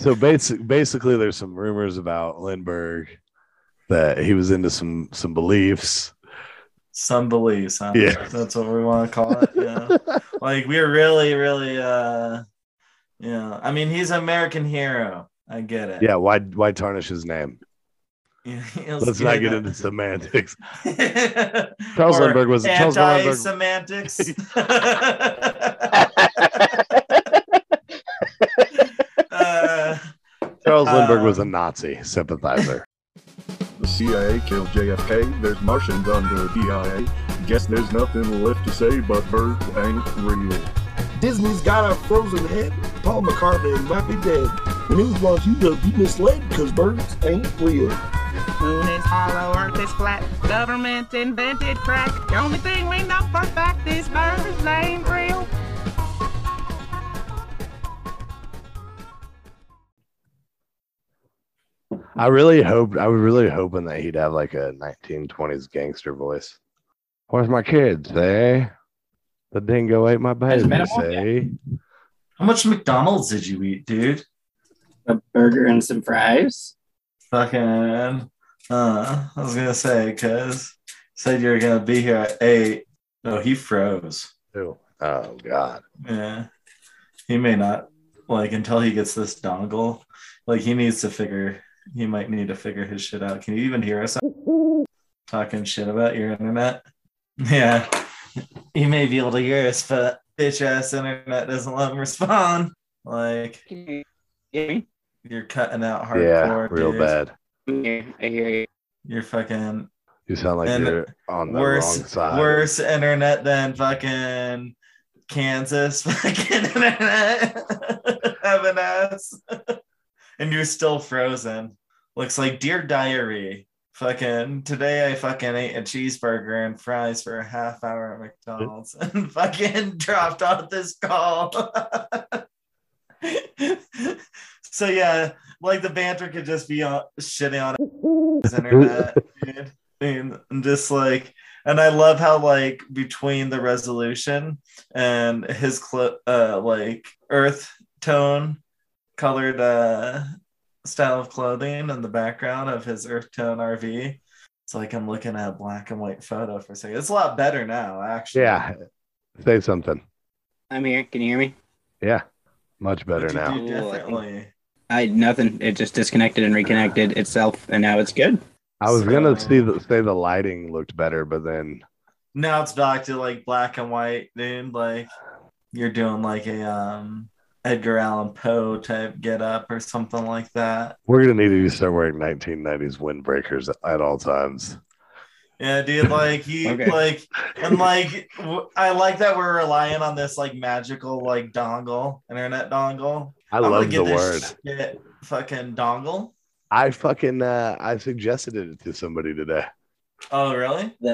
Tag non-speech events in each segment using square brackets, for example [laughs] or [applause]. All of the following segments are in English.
So basic, basically, there's some rumors about Lindbergh that he was into some some beliefs. Some beliefs, huh? Yeah. That's what we want to call it. Yeah. [laughs] like we're really, really uh yeah. I mean he's an American hero. I get it. Yeah, why why tarnish his name? [laughs] Yeah, Let's not get at- into semantics. [laughs] Charles Charles Lindbergh was Charles Lindbergh. semantics. uh, Charles Lindbergh was a Um, Nazi sympathizer. The CIA killed JFK. There's Martians under the DIA. Guess there's nothing left to say but birds ain't real. Disney's got a frozen head. Paul McCartney might be dead. When he was once you just be misled because birds ain't real. Moon is hollow, earth is flat. Government invented crack. The only thing we know for fact is birds ain't real. I really hoped I was really hoping that he'd have like a 1920s gangster voice. Where's my kids, eh? The dingo ate my baby, been a how much McDonald's did you eat, dude? A burger and some fries. Fucking uh I was gonna say because said you were gonna be here at eight. No, he froze. Ew. Oh God. Yeah. He may not like until he gets this dongle. Like he needs to figure he might need to figure his shit out. Can you even hear us talking shit about your internet? Yeah. He may be able to hear us, but bitch ass internet doesn't let him respond. Like Can you hear me? you're cutting out hardcore. yeah, hardcore. real dude. bad. Yeah, I hear you. You're fucking You sound like And you're on the wrong worse side. worse internet than fucking Kansas [laughs] fucking internet [laughs] having ass. and you're still frozen. Looks like dear diary. Fucking today I fucking ate a cheeseburger and fries for a half hour at McDonald's [laughs] and fucking [laughs] dropped off this call. [laughs] so yeah, like the banter could just be on shitting on his internet. And just like, and I love how like between the resolution and his cl- uh like earth tone colored uh style of clothing and the background of his earth tone RV. It's like I'm looking at a black and white photo for a second. It's a lot better now, actually. yeah. Say something. I'm here. Can you hear me? Yeah. Much better now. do I differently? I nothing. It just disconnected and reconnected itself, and now it's good. I was So- gonna see the, say the lighting looked better, but then Now it's back to like black and white, dude. Like you're doing like a um Edgar Allan Poe type get up or something like that. we're gonna need to start wearing 1990s windbreakers at all times. Yeah, dude. Like you, [laughs] Okay. like, and like, w- I like that we're relying on this like magical like dongle, internet dongle. I I'm gonna love the this word. shit fucking dongle. I fucking uh, I suggested it to somebody today. Oh, really? The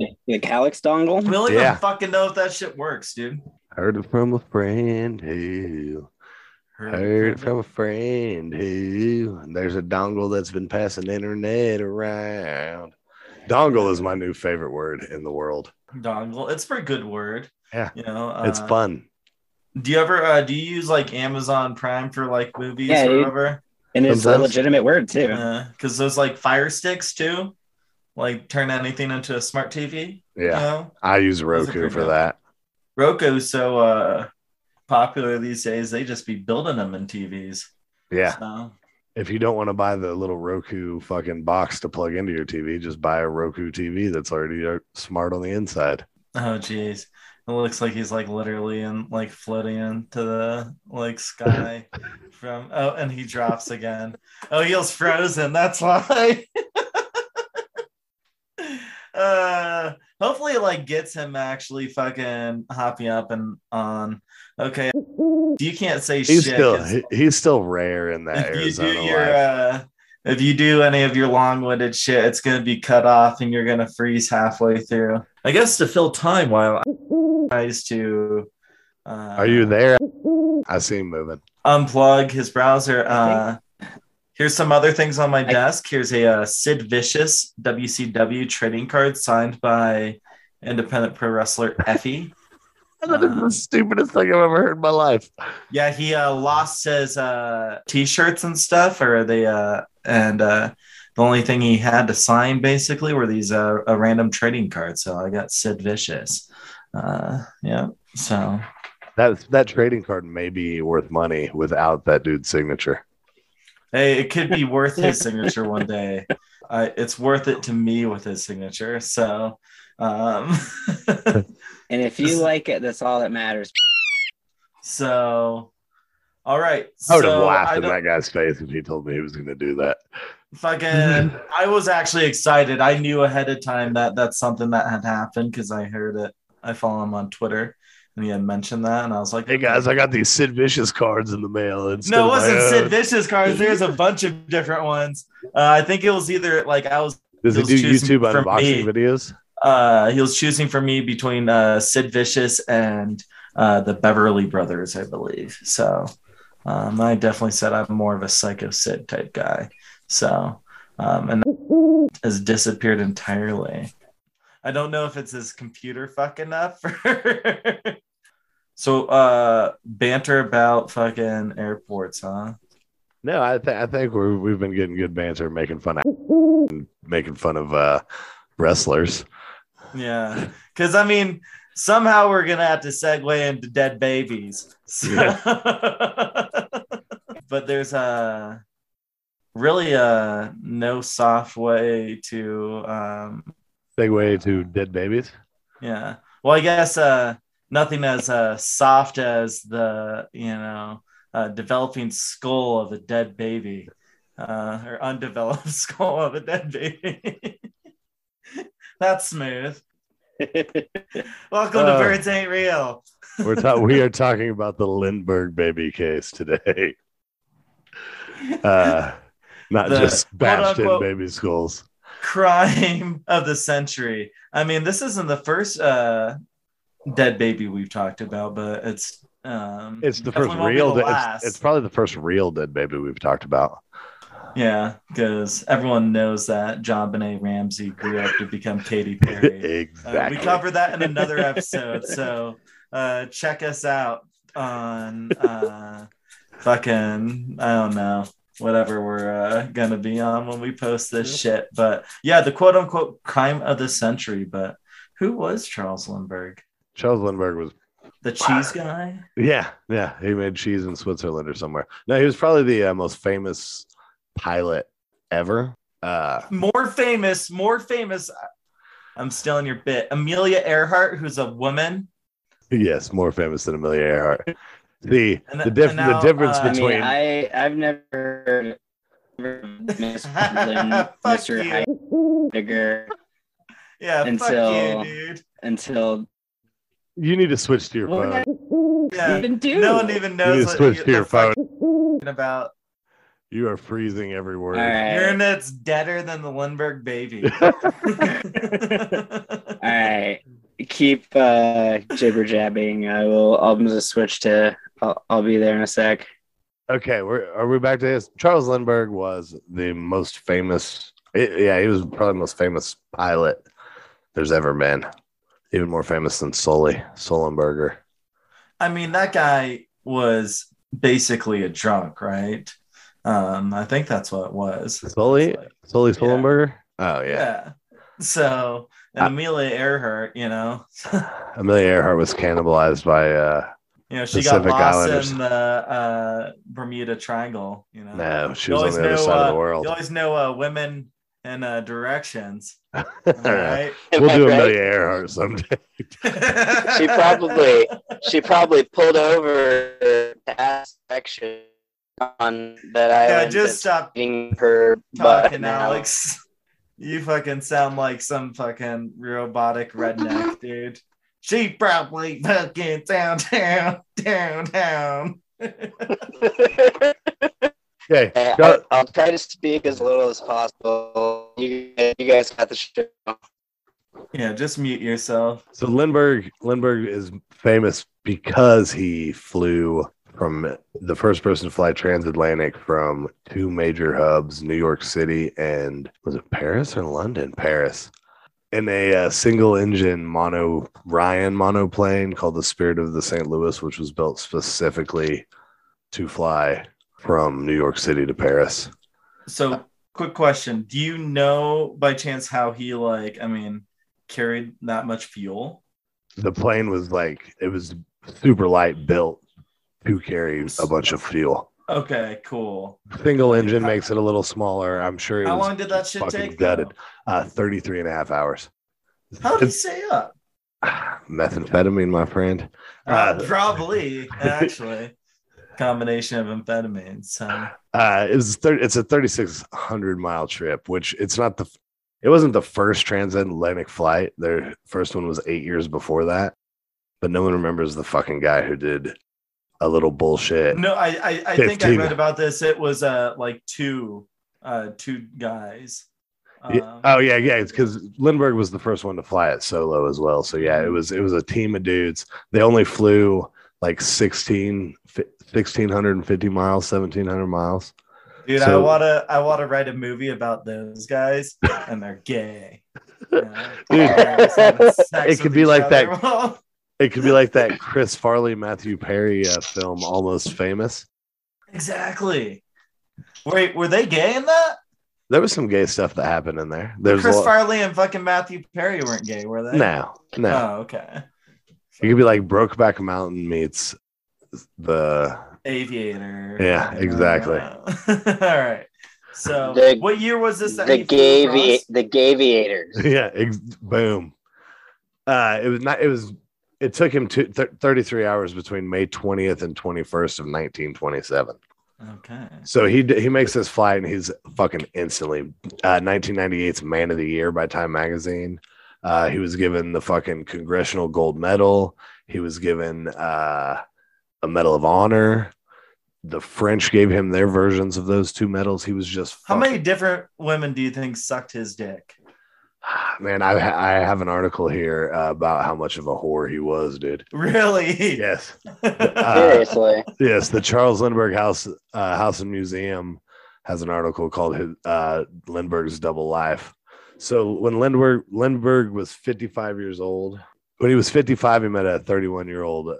Yeah. the Calyx dongle. We don't Yeah. even fucking know if that shit works, dude. Heard it from a friend who heard it from a friend who there's a dongle that's been passing the internet around. Dongle is my new favorite word in the world. dongle. It's a pretty good word. Yeah. You know, It's uh, fun. Do you ever uh, do you use like Amazon Prime for like movies Yeah, or dude. whatever? And it's a legitimate word too. Because those like Fire Sticks too, like turn anything into a smart TV. you Yeah. know? I use Roku for dope. that. Roku's so uh, popular these days; they just be building them in TVs. Yeah. So, If you don't want to buy the little Roku fucking box to plug into your TV, just buy a Roku TV that's already uh, smart on the inside. oh geez, it looks like he's like literally in like floating into the like sky [laughs] from. Oh, and he drops again. Oh, he was frozen. That's why. [laughs] uh hopefully it like gets him actually fucking hopping up and on okay [laughs] you can't say He's shit still 'cause he- he's still rare in that if you do your life. uh if you do any of your long-winded shit it's gonna be cut off and you're gonna freeze halfway through i guess to fill time while I [laughs] tries to uh Are you there? I see him moving. unplug his browser. Uh, here's some other things on my desk. Here's a uh, Sid Vicious WCW trading card signed by independent pro wrestler Effy. [laughs] that is the stupidest thing I've ever heard in my life. Yeah, he uh, lost his uh, t-shirts and stuff, or they uh, and uh, the only thing he had to sign basically were these uh, a random trading cards. So I got Sid Vicious. Uh, yeah. So That that trading card may be worth money without that dude's signature. Hey, it could be worth his signature one day. Uh, it's worth it to me with his signature. So, um, [laughs] And if you like it, that's all that matters. so, all right. I would have so laughed I in that guy's face if he told me he was going to do that. fucking [laughs] i was actually excited i knew ahead of time that that's something that had happened because i heard it i follow him on twitter and he had mentioned that and i was like Hey guys, I got these Sid Vicious cards in the mail. no it wasn't sid vicious cards. There's a bunch of different ones. Uh, i think it was either like i was Does he He do YouTube unboxing videos? uh he was choosing for me between uh sid vicious and uh the beverly brothers i believe. So um i definitely said i'm more of a psycho sid type guy. So um and has disappeared entirely. I don't know if it's his computer fucking up [laughs] so uh banter about fucking airports huh No, I, th- I think we're, we've been getting good banter, making fun of [laughs] making fun of uh, wrestlers. Yeah, because I mean, somehow we're gonna have to segue into dead babies. So- [laughs] but there's a really a no soft way to, um, Segue to dead babies. yeah. Well, I guess uh, nothing as uh, soft as the you know uh, developing skull of a dead baby, uh, or undeveloped [laughs] skull of a dead baby. [laughs] That's smooth. [laughs] Welcome to Oh. Birds Ain't Real. We're ta- we are talking about the Lindbergh baby case today. Uh, not The just bashed in baby skulls. Crime of the century. I mean, this isn't the first uh, dead baby we've talked about, but it's um, It's the first real. the it's, it's probably the first real dead baby we've talked about. yeah, because everyone knows that JonBenét Ramsey grew up to become Katy [laughs] Perry. Uh, exactly. we covered that in another episode, so uh, check us out on uh, fucking I don't know whatever we're uh, gonna be on when we post this shit. But yeah, the quote unquote crime of the century. But who was Charles Lindbergh? Charles Lindbergh was The cheese guy? Yeah, yeah, he made cheese in Switzerland or somewhere. No, he was probably the uh, most famous pilot ever. Uh, More famous, more famous. I'm stealing your bit. Amelia Earhart, who's a woman. yes, more famous than Amelia Earhart. The And- the, diff- now, the difference uh, I between mean, I I've never heard [laughs] Miss Mr. you. Heidegger Yeah, Until- fuck you, dude. until you need to switch to your what phone. Yeah. even do? No one even You knows need to what switch you- to your the fuck phone. you're talking about. You are freezing every word. All right. Your internet's deader than the Lindbergh baby. [laughs] [laughs] All right, keep uh, jibber jabbing. I will. I'll just switch to. I'll, I'll be there in a sec. Okay, we're are we back to this? Charles Lindbergh was the most famous. it- yeah, he was probably the most famous pilot there's ever been. Even more famous than Sully Sullenberger. I mean, that guy was basically a drunk, right? Um, I think that's what it was. Sully, It's like- Sully Yeah. Sullenberger. Oh yeah. yeah. So, and Uh, Amelia Earhart, you know, [laughs] Amelia Earhart was cannibalized by uh you know, she Pacific got lost Islanders. in the uh, Bermuda Triangle. You know, no, she was on the other know, side of uh, the world. You always know uh, women and uh, directions. All All right. right. We'll do Right? Amelia Earhart someday. [laughs] She probably she probably pulled over to ask direction on that yeah, just that's stop eating her butt talking. Alex. You fucking sound like some fucking robotic redneck, [laughs] dude. She probably fucking downtown, downtown. [laughs] Okay. Hey, Go- I'll, I'll try to speak as little as possible. You, you guys got the show. yeah, just mute yourself. So Lindbergh Lindbergh is famous because he flew from the first person to fly transatlantic from two major hubs, New York City and was it Paris or London? Paris. in a uh, single engine mono Ryan monoplane called the Spirit of the St. Louis, which was built specifically to fly from New York City to Paris. So, quick question: Do you know by chance how he like? I mean, carried that much fuel? The plane was like it was super light built to carry a bunch of fuel. Okay, cool. Single engine makes it a little smaller. I'm sure How was long did that shit take? gutted. though? Uh, 33 and a half hours. How did he [laughs] stay up? [sighs] Methamphetamine, my friend. Uh, Uh, probably, [laughs] actually, combination of amphetamines. So. Uh, it was thir- it's a 3,600 mile trip, which it's not the, it wasn't the first transatlantic flight. Their first one was eight years before that, but no one remembers the fucking guy who did a little bullshit. No, I I, I think I read about this. It was uh like two uh two guys. Um, Oh yeah, yeah. It's because Lindbergh was the first one to fly it solo as well. So yeah, Mm-hmm. it was it was a team of dudes. They only flew like 16, fi- 1650 miles, 1700 miles. dude, I wanna I wanna write a movie about those guys and they're gay. [laughs] Dude, just having sex [laughs] it could be like other. [laughs] It could be like that Chris Farley, Matthew Perry uh, film, Almost Famous. exactly. Wait, were they gay in that? There was some gay stuff that happened in there. There's Chris lot, Farley and fucking Matthew Perry weren't gay, were they? no, no. Oh, okay. It could be like Brokeback Mountain meets the Aviator. Yeah, exactly. [laughs] All right. So, The- what year was this? That the he flew Gavi- the Gaviators. [laughs] yeah, ex- boom. Uh, it was not. It was. It took him two, th- 33 hours between May 20th and 21st of 1927. Okay. So he he makes this flight and he's fucking instantly uh, 1998's Man of the Year by Time Magazine. Uh, he was given the fucking Congressional Gold Medal. He was given uh, a Medal of Honor. The French gave him their versions of those two medals. He was just How fucking- many different women do you think sucked his dick? man. I I have an article here uh, about how much of a whore he was, dude. Really? Yes, [laughs] Uh, Seriously. yes. The Charles Lindbergh House uh, House and Museum has an article called his, uh, Lindbergh's Double Life. So when Lindbergh Lindbergh was 55 years old, when he was 55, he met a 31 year old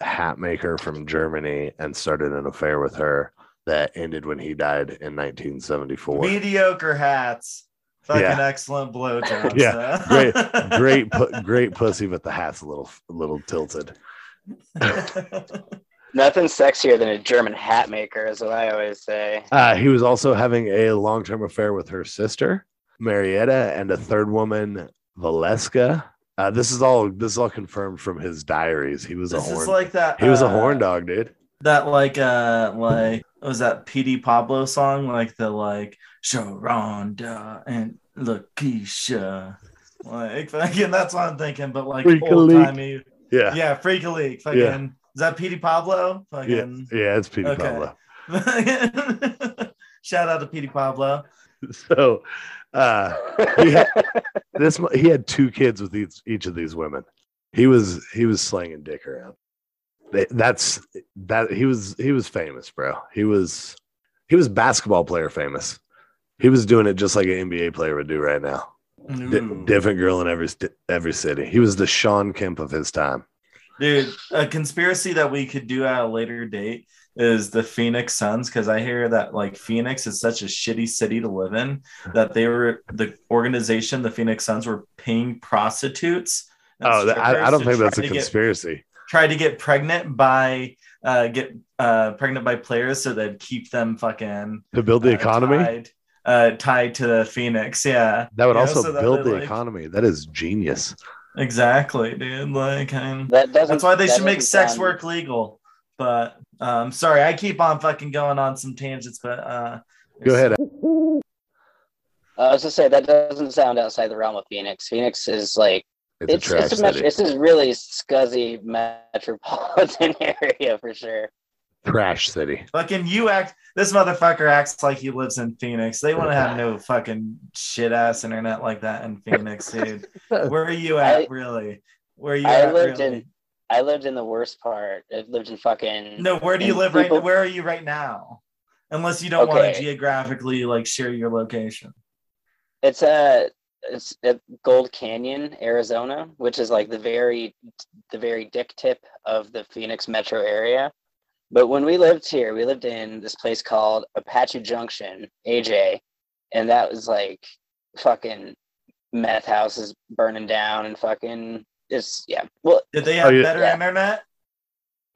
hat maker from Germany and started an affair with her that ended when he died in 1974. Mediocre hats. Fucking Yeah. excellent blowjobs. [laughs] Yeah, huh? great, [laughs] great, pu- great pussy, but the hat's a little, a little tilted. [laughs] Nothing sexier than a German hat maker, is what I always say. Uh, he was also having a long-term affair with her sister, Marietta, and a third woman, Valeska. Uh, this is all this is all confirmed from his diaries. He was this a horn. is like that. he was a uh, horn dog, dude. That like uh like what was that Petey Pablo song like the like Sharonda and Lakeisha. Like fucking that's what I'm thinking, but like old timey. Yeah, Yeah, Freak a Leak. Fucking is that Petey Pablo? yeah, Fucking yeah. It's Peter Okay. Pablo. [laughs] Shout out to Petey Pablo. So, uh, he had, this he had two kids with each each of these women. He was he was slanging dick around. That's that he was he was famous, bro. He was he was basketball player famous. He was doing it just like an NBA player would do right now. Ooh. different girl in every every city. He was the Shawn Kemp of his time. Dude, a conspiracy that we could do at a later date is the Phoenix Suns because I hear that like Phoenix is such a shitty city to live in that they were the organization, the Phoenix Suns, were paying prostitutes. Oh, that, I, I don't think that's a try get- conspiracy. Try to get pregnant by uh get uh pregnant by players so they'd keep them fucking To build the uh, economy, tied, uh tied to the Phoenix. Yeah. that would You know, also so build the like- economy. That is genius. Exactly, dude. Like I'm That. That's why they should make sex sound- work legal. But um sorry, I keep on fucking going on some tangents, but uh Go ahead. [laughs] I was just say that doesn't sound outside the realm of Phoenix. Phoenix is like It's, it's a it's a metro, city. it's a really scuzzy metropolitan [laughs] area for sure. Trash city. fucking you act this motherfucker acts like he lives in Phoenix. They want to have no [laughs] fucking shit ass internet like that in Phoenix, dude. Where are you at, I- really? Where are you I at, lived really? in I lived in the worst part. I lived in fucking No, where do you live right people- now? Where are you right now? Unless you don't want to geographically like share your location. It's a it's at Gold Canyon, Arizona, which is like the very the very dick tip of the Phoenix metro area. But when we lived here, we lived in this place called Apache Junction, AJ, and that was like fucking meth houses burning down and fucking it's yeah. Well, Did they have Oh, yeah. better Yeah. internet?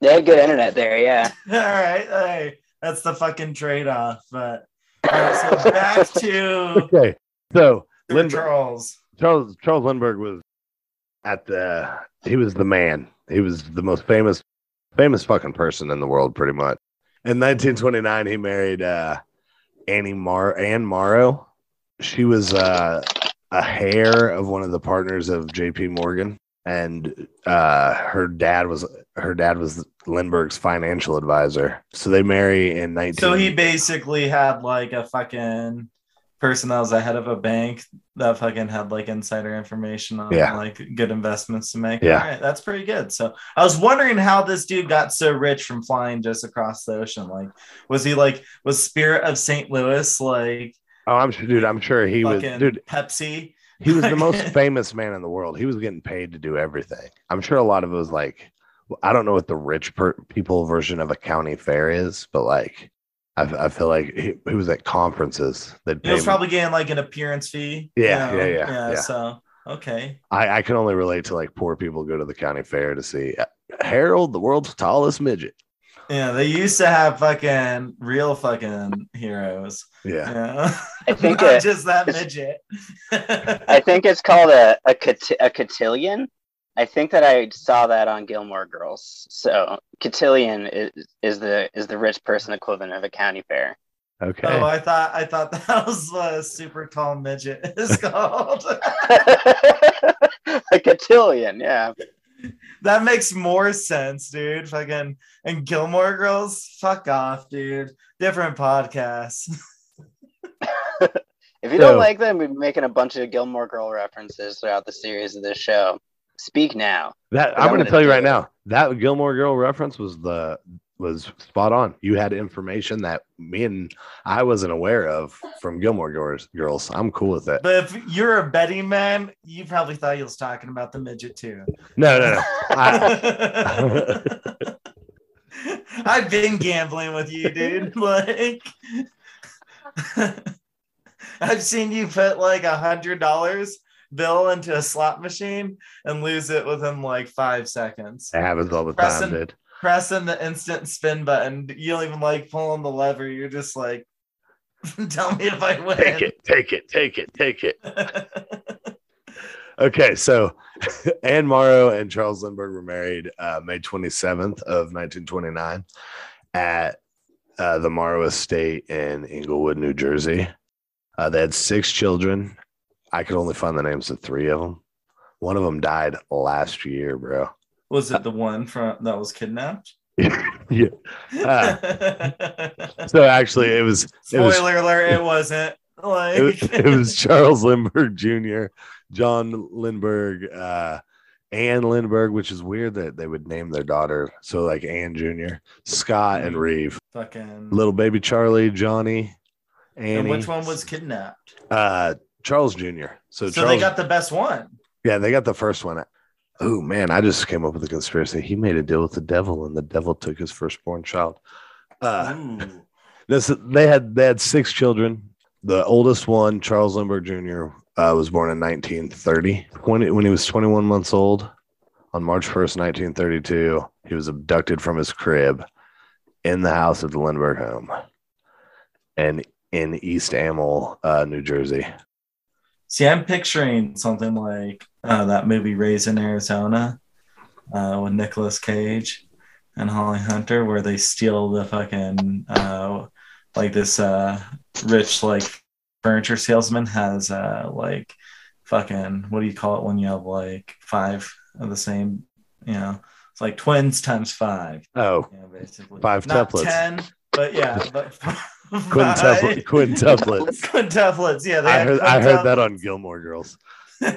they had good internet there, yeah. [laughs] all right, hey, that's the fucking trade off. But all right, so back [laughs] to Okay, so Sir Lindbergh, Charles. Charles Charles Lindbergh was at the he was the man. He was the most famous famous fucking person in the world, pretty much. In 1929, he married uh, Annie Mar Ann Morrow. She was uh, a heir of one of the partners of J.P. Morgan, and uh, her dad was her dad was Lindbergh's financial advisor. So they marry in 19. So he basically had like a fucking person that was ahead of a bank that fucking had like insider information on Yeah. like good investments to make. Yeah. All right, that's pretty good. So I was wondering how this dude got so rich from flying just across the ocean. Like, was he like was Spirit of St. Louis like oh, I'm sure, dude. I'm sure he was, dude. Pepsi? He was the most [laughs] famous man in the world. He was getting paid to do everything. I'm sure a lot of it was like, I don't know what the rich per- people version of a county fair is, but like, I, I feel like he, he was at conferences. They'd He was probably getting like an appearance fee. you Yeah, know? yeah, yeah, yeah. So okay. I, I can only relate to like poor people go to the county fair to see uh, Harold, the world's tallest midget. Yeah, they used to have fucking real fucking heroes. Yeah. Yeah. I [laughs] think Not it- just that midget. [laughs] I think it's called a a, cot- a cotillion. I think that I saw that on Gilmore Girls. So cotillion is, is the is the rich person equivalent of a county fair. Okay. Oh, I thought I thought that was what a super tall midget is [laughs] called. a cotillion, yeah. [laughs] that makes more sense, dude. Fucking and Gilmore Girls, fuck off, dude. Different podcast. [laughs] If you So- don't like them, we're making a bunch of Gilmore Girl references throughout the series of this show. Speak now. that I'm I'm going to gonna tell you right it. now. That Gilmore Girl reference was the was spot on. You had information that me and I wasn't aware of from Gilmore Girls. Girls, I'm cool with it. But if you're a betting man, you probably thought he was talking about the midget too. No, no, no. [laughs] I, [laughs] I've been gambling with you, dude. [laughs] Like, I've seen you put like a hundred dollars bill into a slot machine and lose it within like five seconds. it happens all the time, dude. Pressing the instant spin button, you don't even like pulling the lever. You're just like, [laughs] tell me if I win. Take it, take it, take it, take it. [laughs] Okay, so [laughs] Anne Morrow and Charles Lindbergh were married uh, May 27th of 1929 at uh, the Morrow Estate in Englewood, New Jersey. Uh, they had six children. I could only find the names of three of them. One of them died last year, bro. Was it the one from that was kidnapped? [laughs] yeah. Ah. [laughs] So actually, it was it was Spoiler alert, it wasn't. Like it was, it was [laughs] Charles Lindbergh Jr., John Lindbergh, uh, Anne Lindbergh, which is weird that they would name their daughter so like Anne Jr., Scott and Reeve, fucking little baby Charlie, Johnny, Annie. and which one was kidnapped? uh, Charles Jr. So, So, Charles, they got the best one. yeah, they got the first one. Oh man, I just came up with a conspiracy. He made a deal with the devil, and the devil took his firstborn child. Uh, [laughs] This they had they had six children. The oldest one, Charles Lindbergh Jr., uh, was born in 1930. 20, when he was 21 months old, on March 1st, 1932, he was abducted from his crib in the house at the Lindbergh home, and in East Amwell, uh, New Jersey. See, I'm picturing something like uh, that movie Raising Arizona uh, with Nicolas Cage and Holly Hunter, where they steal the fucking uh, like this uh, rich like furniture salesman has uh, like fucking what do you call it when you have like five of the same, you know, it's like twins times five. Oh, Yeah, basically Five Not tuplets. ten, but yeah, but [laughs] [laughs] quintuplet, [laughs] quintuplets. Quintuplets, yeah. They I heard I heard that on Gilmore Girls. [laughs] they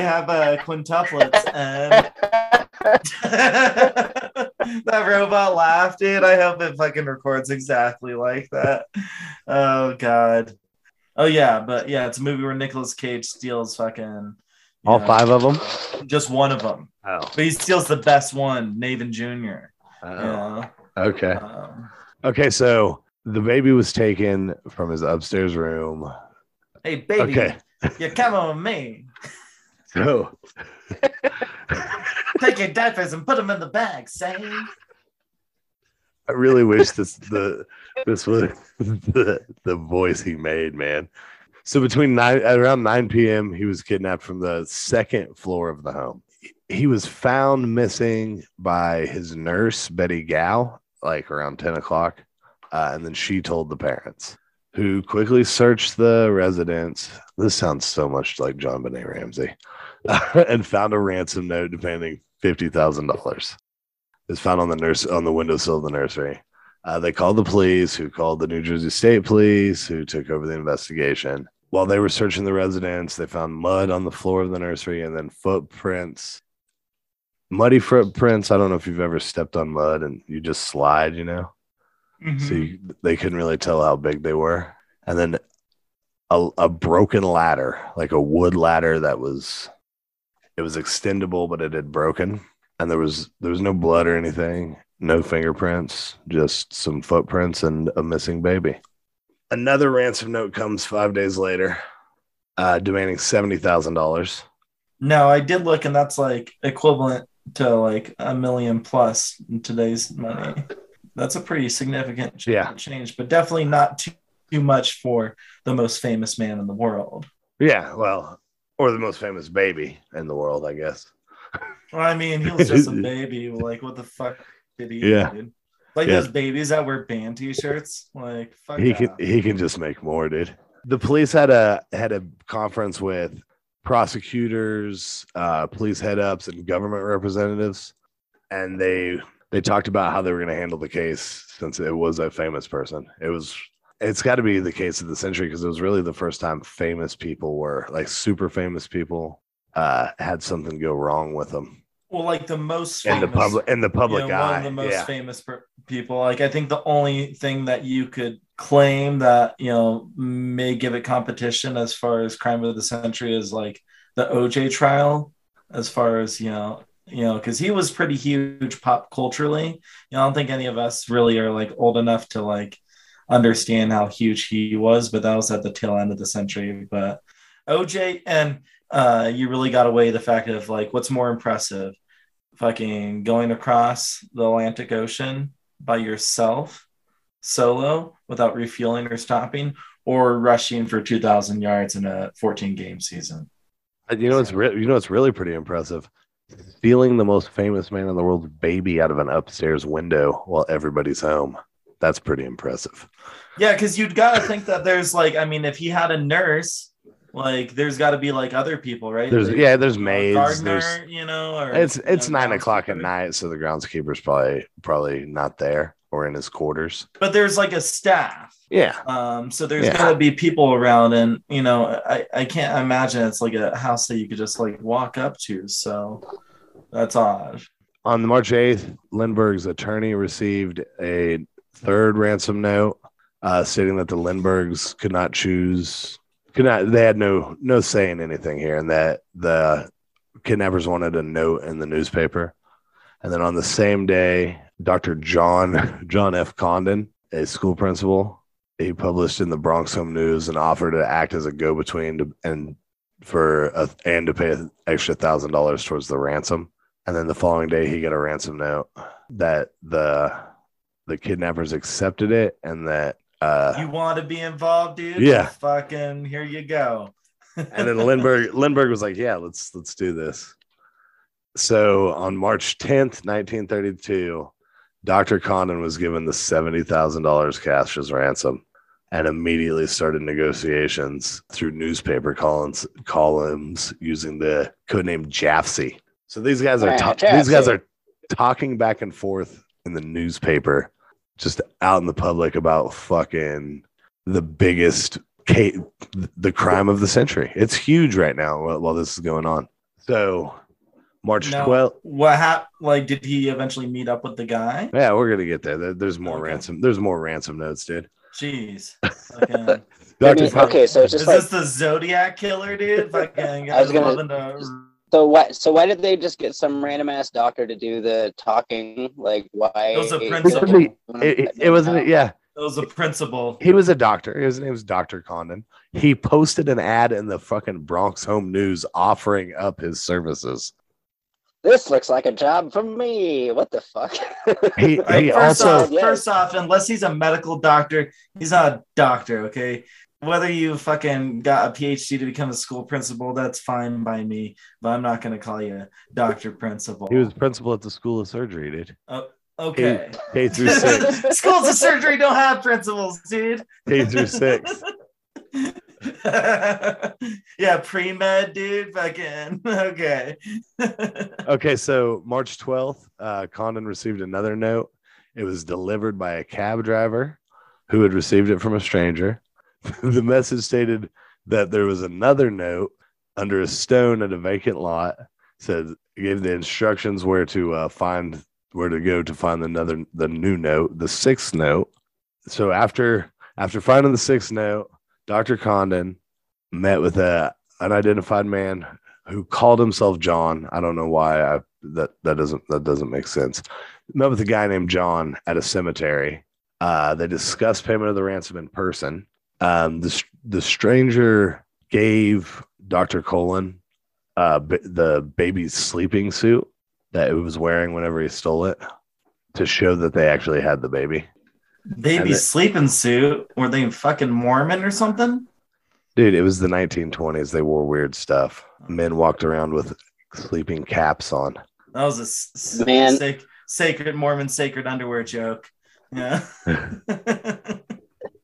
have uh, quintuplets and [laughs] that robot laugh, dude. I hope it fucking records exactly like that. Oh god. Oh yeah, but yeah, it's a movie where Nicolas Cage steals fucking All know, five of them. just one of them, Oh. but he steals the best one, Nathan Jr. oh. Yeah. Okay. Um, Okay. So the baby was taken from his upstairs room. hey baby, Okay. you coming with me? So [laughs] Take your diapers and put them in the bag, say. I really wish this the this was [laughs] the, the voice he made, man. So between nine at around 9 p.m., he was kidnapped from the second floor of the home. He was found missing by his nurse, Betty Gow, like around 10 o'clock. Uh, and then she told the parents, who quickly searched the residence. This sounds so much like JonBenét Ramsey, [laughs] and found a ransom note demanding $50,000 is found on the nurse on the windowsill of the nursery. Uh, they called the police, who called the New Jersey State Police, who took over the investigation. While they were searching the residence, they found mud on the floor of the nursery and then footprints, muddy footprints. I don't know if you've ever stepped on mud and you just slide, you know. So Mhm. you, they couldn't really tell how big they were. And then a, a broken ladder, like a wood ladder that was, it was extendable, but it had broken. And there was there was no blood or anything, no fingerprints, just some footprints and a missing baby. Another ransom note comes five days later, uh, demanding seventy thousand dollars. No, I did look, and that's like equivalent to like a million plus in today's money. That's a pretty significant ch- Yeah. change, but definitely not too, too much for the most famous man in the world. Yeah, well, or the most famous baby in the world, I guess. Well, I mean, he was just a baby. [laughs] Like, what the fuck did he? Yeah. dude? Like Yeah. those babies that wear band t-shirts. Like, fuck he yeah. can he can just make more, dude. The police had a had a conference with prosecutors, uh, police head ups, and government representatives, and they they talked about how they were going to handle the case since it was a famous person. It was it's got to be the case of the century because it was really the first time famous people were like super famous people uh, had something go wrong with them Well, like the most in the public in the public you know, eye. one of the most yeah. famous per- people. Like I think the only thing that you could claim that you know may give it competition as far as crime of the century is like the OJ trial, as far as you know. You know, because he was pretty huge pop culturally. You know, I don't think any of us really are like old enough to like understand how huge he was, but that was at the tail end of the century. But OJ and uh, you really got away the fact of like what's more impressive, fucking going across the Atlantic Ocean by yourself, solo, without refueling or stopping, or rushing for 2,000 yards in a 14 game season. Uh, You know it's re- you know it's really pretty impressive. Stealing the most famous man in the world's baby out of an upstairs window while everybody's home. That's pretty impressive. Yeah, because you'd got to think that there's like, I mean, if he had a nurse, like there's got to be like other people, right? There's Like, yeah, there's maids. gardener, There's you know, or it's you it's know, nine o'clock at night, so the groundskeeper's probably probably not there or in his quarters. But there's like a staff. Yeah, Um, so there's Yeah. gonna be people around, and you know, I, I can't imagine it's like a house that you could just like walk up to. So that's odd. on the March eighth, Lindbergh's attorney received a third ransom note, uh, stating that the Lindberghs could not choose, could not, they had no no say in anything here, and that the kidnappers wanted a note in the newspaper. And then on the same day, Dr. John John F. Condon, a school principal, he published in the Bronx Home News and offered to act as a go-between to, and for a, and to pay an extra thousand dollars towards the ransom. And then the following day, he got a ransom note that the the kidnappers accepted it and that uh, You want to be involved, dude? Yeah. Fucking here you go. [laughs] and then Lindbergh Lindbergh was like, "Yeah, let's let's do this." So on March 10th, 1932, Dr. Condon was given the $70,000 cash as ransom and immediately started negotiations through newspaper columns columns using the codename Jafsie. So these guys are ta- these guys are talking back and forth in the newspaper just out in the public about fucking the biggest ca- the crime of the century. It's huge right now while this is going on. So March Now, 12th. what happened? Like, did he eventually meet up with the guy? Yeah, we're gonna get there. There- There's more Okay. ransom. There's more ransom notes, dude. Jeez. [laughs] Fucking- Dr. okay, so it's Is just like this the Zodiac killer, dude? Fucking [laughs] I was gonna- so why so why did they just get some random ass doctor to do the talking? Like why? It was a principal. It, it, it wasn't, yeah. It was a principal. He was a doctor. His name was Dr. Condon. He posted an ad in the fucking Bronx Home News offering up his services. This looks like a job for me. What the fuck? [laughs] He, Right, he first also, off, first off, unless he's a medical doctor, he's not a doctor. Okay, whether you fucking got a PhD to become a school principal, that's fine by me. But I'm not gonna call you a doctor principal. he was principal at the School of Surgery, dude. Oh, okay. K through six. [laughs] Schools of surgery don't have principals, dude. K through six. [laughs] [laughs] yeah, pre med, dude. Fucking [laughs] okay. [laughs] Okay, so March 12th, uh, Condon received another note. It was delivered by a cab driver who had received it from a stranger. the message stated that there was another note under a stone at a vacant lot. Said gave the instructions where to uh, find where to go to find another the new note, the sixth note. So after after finding the sixth note, Dr. Condon met with a unidentified man who called himself John. I don't know why I, that that doesn't that doesn't make sense. Met with a guy named John at a cemetery. Uh, they discussed payment of the ransom in person. Um, the the stranger gave Doctor Condon uh, b- the baby's sleeping suit that it was wearing whenever he stole it to show that they actually had the baby. Baby And it- sleeping suit. Were they fucking Mormon or something? Dude, it was the 1920s. They wore weird stuff. Oh. Men walked around with sleeping caps on. That was a s- s- Man. sac- sacred Mormon sacred underwear joke. Yeah. [laughs]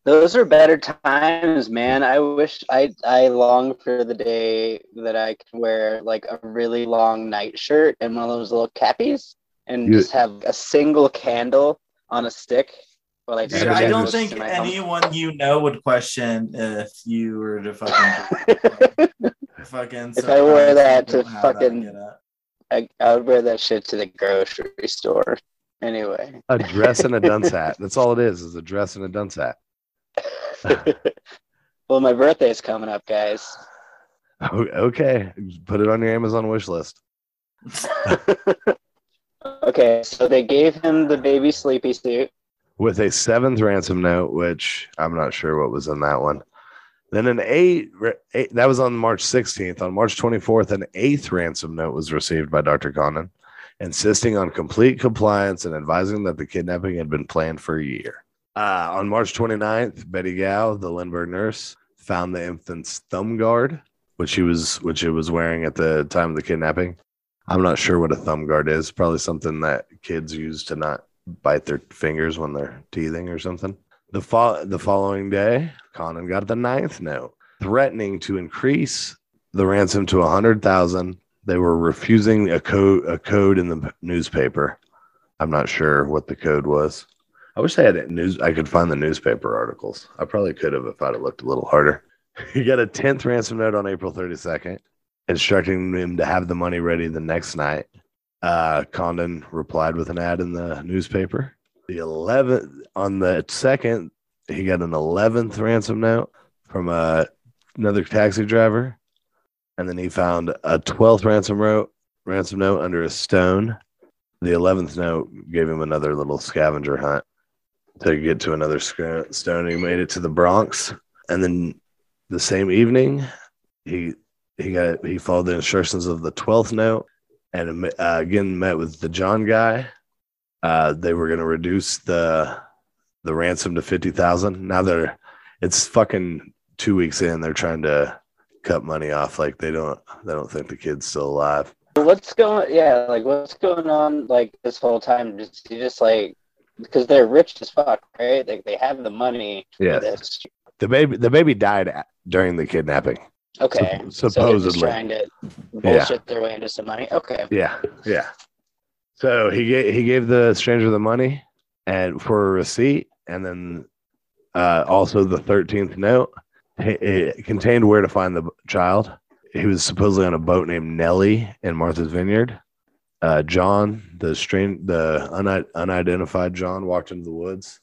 Those are better times, man. I wish I I long for the day that I could wear like a really long night shirt and one of those little cappies and You- just have a single candle on a stick. Or like Dude, I don't think in my home. anyone you know would question if you were to fucking [laughs] fucking. If I wore that to Don't that fucking- I, I would wear that shit to the grocery store. Anyway. A dress and a dunce hat. That's all it is, is a dress and a dunce hat. [laughs] well, my birthday is coming up, guys. Oh, okay. Put it on your Amazon wish list. [laughs] okay, so they gave him the baby sleepy suit. With a seventh ransom note, which I'm not sure what was in that one. Then an eight, eight that was on March 16th. On March 24th, an eighth ransom note was received by Dr. Condon, insisting on complete compliance and advising that the kidnapping had been planned for a year. Uh, on March 29th, Betty Gow, the Lindbergh nurse, found the infant's thumb guard, which he was which he was wearing at the time of the kidnapping. I'm not sure what a thumb guard is. Probably something that kids use to not bite their fingers when they're teething or something. The fo- the following day, Condon got the ninth note threatening to increase the ransom to a hundred thousand. They were refusing a code a code in the newspaper. I'm not sure what the code was. I wish I had news. I could find the newspaper articles. I probably could have if I'd have looked a little harder. [laughs] He got a tenth ransom note on April 32nd, instructing him to have the money ready the next night. Uh, Condon replied with an ad in the newspaper. The 11th, on the second, he got an 11th ransom note from uh, another taxi driver. And then he found a 12th ransom note, ransom note under a stone. The 11th note gave him another little scavenger hunt to get to another stone. He made it to the Bronx. And then the same evening, he he got he followed the instructions of the 12th note and uh, again met with the John guy. Uh, they were going to reduce the the ransom to fifty thousand. Now they're it's fucking two weeks in. They're trying to cut money off. Like they don't they don't think the kid's still alive. What's going? Yeah, like what's going on? Like this whole time, just you just like because they're rich as fuck, right? Like they have the money. Yeah. The baby the baby died during the kidnapping. Okay. So supposedly. trying to bullshit their way into some money. Okay. Yeah, yeah. So he gave he gave the stranger the money and for a receipt, and then uh, also the thirteenth note. It, contained where to find the child. He was supposedly on a boat named Nellie in Martha's Vineyard. Uh, John, the strain, the uni- unidentified John, walked into the woods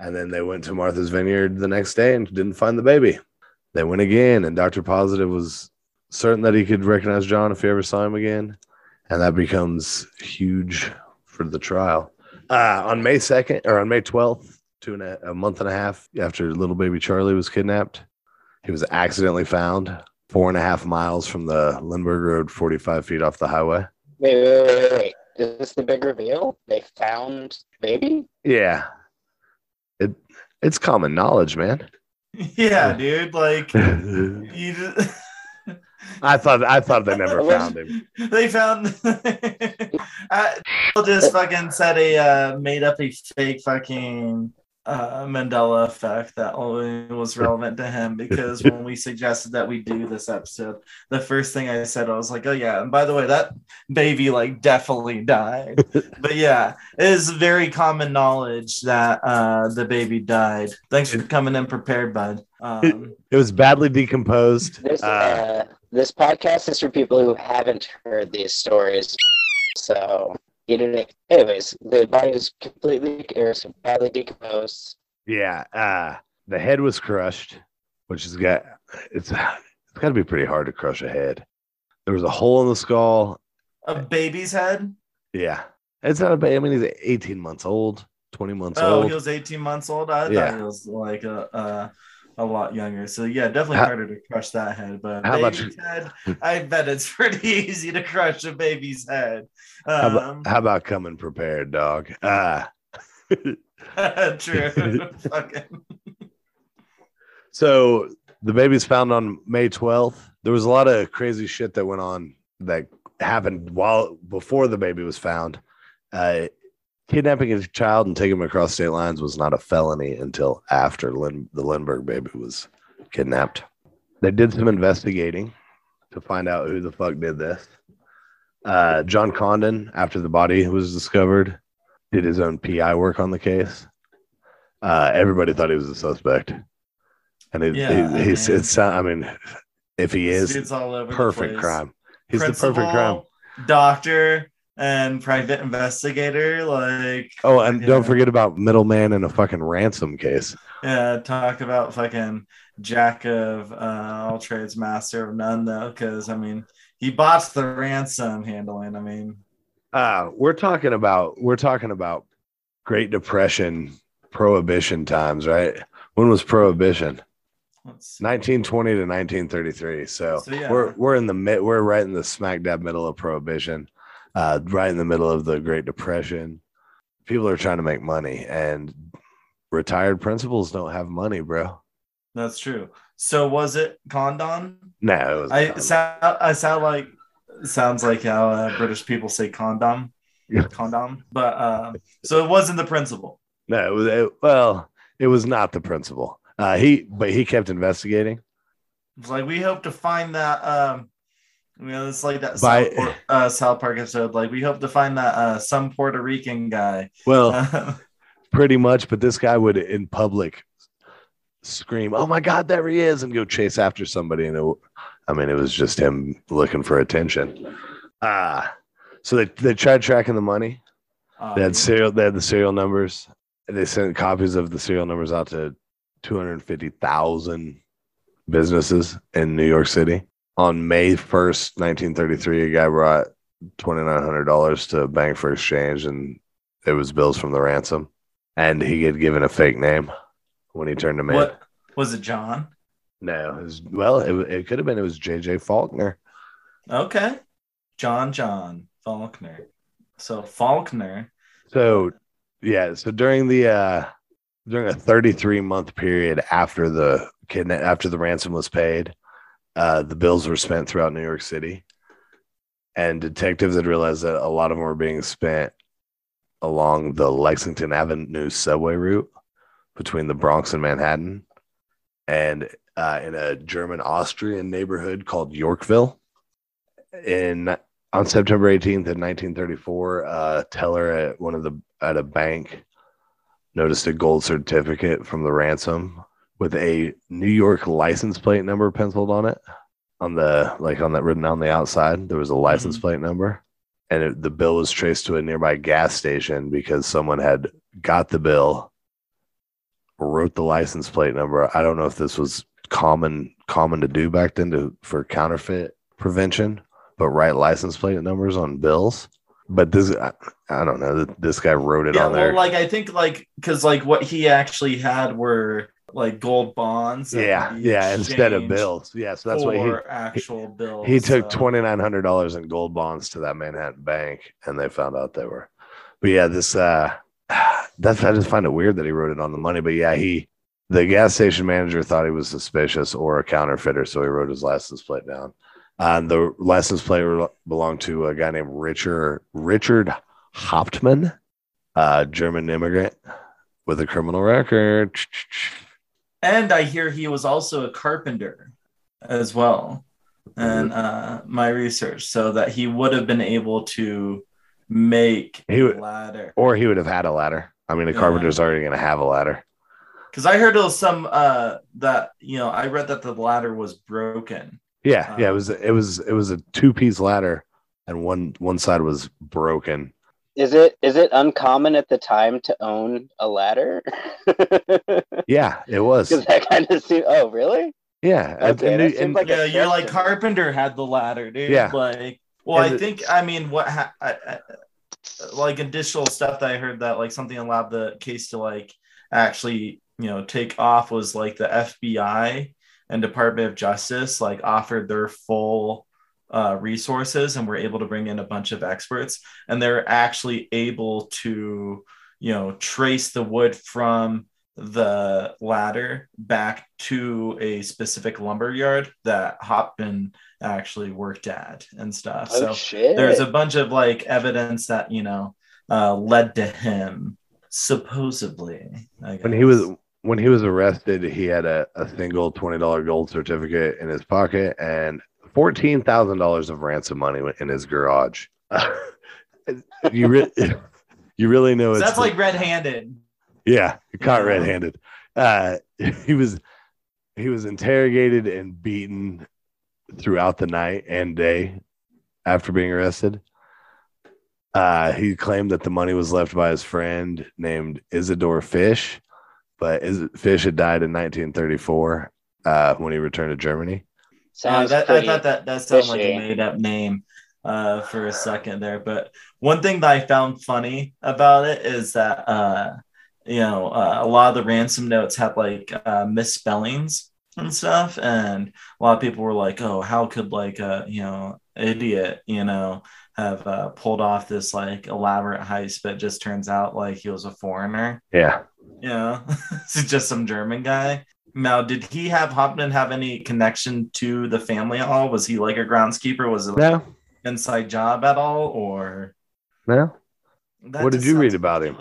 And then they went to Martha's Vineyard the next day and didn't find the baby. They went again, and Dr. Positive was certain that he could recognize John if he ever saw him again. And that becomes huge for the trial. Uh, on May 2nd or on May 12th, two and a, a month and a half after little baby Charlie was kidnapped, he was accidentally found four and a half miles from the Lindbergh Road, 45 feet off the highway. Wait, wait, wait, wait. Is this the big reveal? They found baby? Yeah. It it's common knowledge, man. [laughs] Yeah, dude. Like I [laughs] you just, [laughs] I thought I thought they never found him. they found I just fucking said a uh, made up a fake fucking uh, Mandela effect that only was relevant to him because when we suggested that we do this episode, the first thing I said I was like, "Oh yeah," and by the way, that baby like definitely died. [laughs] but yeah, it is very common knowledge that uh, the baby died. Thanks for coming in prepared, bud. Um, It was badly decomposed. This, Uh, uh, this podcast is for people who haven't heard these stories. So, you didn't. Anyways, the body was completely or badly decomposed. yeah, uh, the head was crushed, which has got it's [laughs] it's got to be pretty hard to crush a head. There was a hole in the skull. a baby's head. Yeah, it's not a baby. I mean, he's 18 months old, 20 months old. Oh, old. he was 18 months old. I Yeah. thought he was like a, a a lot younger. So yeah, definitely How- harder to crush that head. But How much- baby's head, I bet it's [laughs] pretty easy to crush a baby's head. How Um, about, how about coming prepared, dog? Uh, [laughs] true. [laughs] Fucking so the baby's found on May 12th. There was a lot of crazy shit that went on that happened while before the baby was found. Uh, kidnapping a child and taking him across state lines was not a felony until after Lin- the Lindbergh baby was kidnapped. They did some investigating to find out who the fuck did this. Uh, John Condon, after the body was discovered, did his own PI work on the case. Uh, everybody thought he was a suspect, and it, Yeah, he, I he's mean- it's I mean, if he is dude's all over perfect crime, he's the perfect crime. Doctor and private investigator, like Oh, and don't Yeah. forget about middleman in a fucking ransom case. Yeah, talk about fucking jack of uh, all trades, master of none, though, because I mean, he bought the ransom handling. I mean, Uh, we're talking about we're talking about Great Depression, Prohibition times, right? When was Prohibition? let's see. 1920 to 1933. So, So, yeah. we're we're in the mid, we're right in the smack dab middle of Prohibition, uh, right in the middle of the Great Depression. People are trying to make money, and retired principals don't have money, bro. that's true. So was it condom? No, it was I sound I sound like sounds like how uh, British people say condom, Yeah. [laughs] condom. But uh, so it wasn't the principal. no, it was it, well, it was not the principal. Uh, he, but he kept investigating. It's like we hope to find that. Um, you know, it's like that By- South, uh, South Park episode. Like we hope to find that uh, some Puerto Rican guy. Well, [laughs] pretty much, but this guy would in public scream, "Oh my god, there he is!" and go chase after somebody. And it, I mean, it was just him looking for attention. Ah, so they they tried tracking the money. Um, They had serial. They had the serial numbers. They sent copies of the serial numbers out to two hundred fifty thousand businesses in New York City. On May first, nineteen thirty three, a guy brought twenty nine hundred dollars to a bank for exchange, and it was bills from the ransom. And he had given a fake name when he turned him in. what was it, John? No, it was, well, it, it could have been. It was J.J. Faulkner. Okay, John John Faulkner. So Faulkner. So yeah, so during the uh during a 33 month period after the kidna- after the ransom was paid, uh the bills were spent throughout New York City. And detectives had realized that a lot of them were being spent along the Lexington Avenue subway route between the Bronx and Manhattan and uh, in a German Austrian neighborhood called Yorkville. In on September 18th of 1934, a teller at one of the at a bank noticed a gold certificate from the ransom with a New York license plate number penciled on it. On the like on that written on the outside, there was a license Mhm. plate number, and it, the bill was traced to a nearby gas station because someone had got the bill wrote the license plate number. I don't know if this was common common to do back then to for counterfeit prevention, but write license plate numbers on bills. But this, I, I don't know. That this guy wrote it yeah, on well, there. like I think like because like what he actually had were like gold bonds. yeah, yeah. Instead of bills, yeah. So that's why he actual bills. he took so- twenty nine hundred dollars in gold bonds to that Manhattan bank, and they found out they were. But yeah, this uh, [sighs] that's I just find it weird that he wrote it on the money. But yeah, he the gas station manager thought he was suspicious or a counterfeiter, so he wrote his license plate down. And the license plate belonged to a guy named Richard Richard Hauptmann, a German immigrant with a criminal record. And I hear he was also a carpenter as well. And Mm-hmm. uh, my research, so that he would have been able to make He a would- ladder. Or he would have had a ladder. I mean, a Yeah. carpenter's already going to have a ladder. Because I heard it was some uh, that you know I read that the ladder was broken. Yeah, yeah, it Um, was it was it was a two piece ladder, and one one side was broken. Is it is it uncommon at the time to own a ladder? [laughs] Yeah, it was. Because that kind of seems. Oh, really? Yeah, Okay, and- that seems and- like yeah, you're like stretch to me. Carpenter had the ladder, dude. Yeah. Like, well, And I it- think I mean what ha- I, I, like additional stuff that I heard that like something allowed the case to like actually you know take off was like the FBI and Department of Justice like offered their full uh, resources and were able to bring in a bunch of experts. And they're actually able to you know trace the wood from the ladder back to a specific lumber yard that Hauptmann actually worked at and stuff. Oh so shit! there's a bunch of like evidence that you know uh, led to him supposedly. I when he was when he was arrested, he had a, a single twenty dollar gold certificate in his pocket and fourteen thousand dollars of ransom money in his garage. [laughs] you re- [laughs] you really know So it's that's like red-handed. Yeah, caught red-handed. Uh, [laughs] he was he was interrogated and beaten throughout the night and day after being arrested. Uh, he claimed that the money was left by his friend named Isidore Fish, but Is- Fish had died in 1934 uh, when he returned to Germany. Uh, that, I thought that that sounded like a made-up name uh, for a second there. But one thing that I found funny about it is that uh, you know uh, a lot of the ransom notes had like uh, misspellings and stuff, and a lot of people were like, "Oh, how could like a you know idiot you know have uh, pulled off this like elaborate heist?" But just turns out like he was a foreigner. Yeah, You know, [laughs] it's just some German guy. Now, did he have Hauptmann have any connection to the family at all? Was he like a groundskeeper? Was it like no, an inside job at all? Or no. that What did you read about him?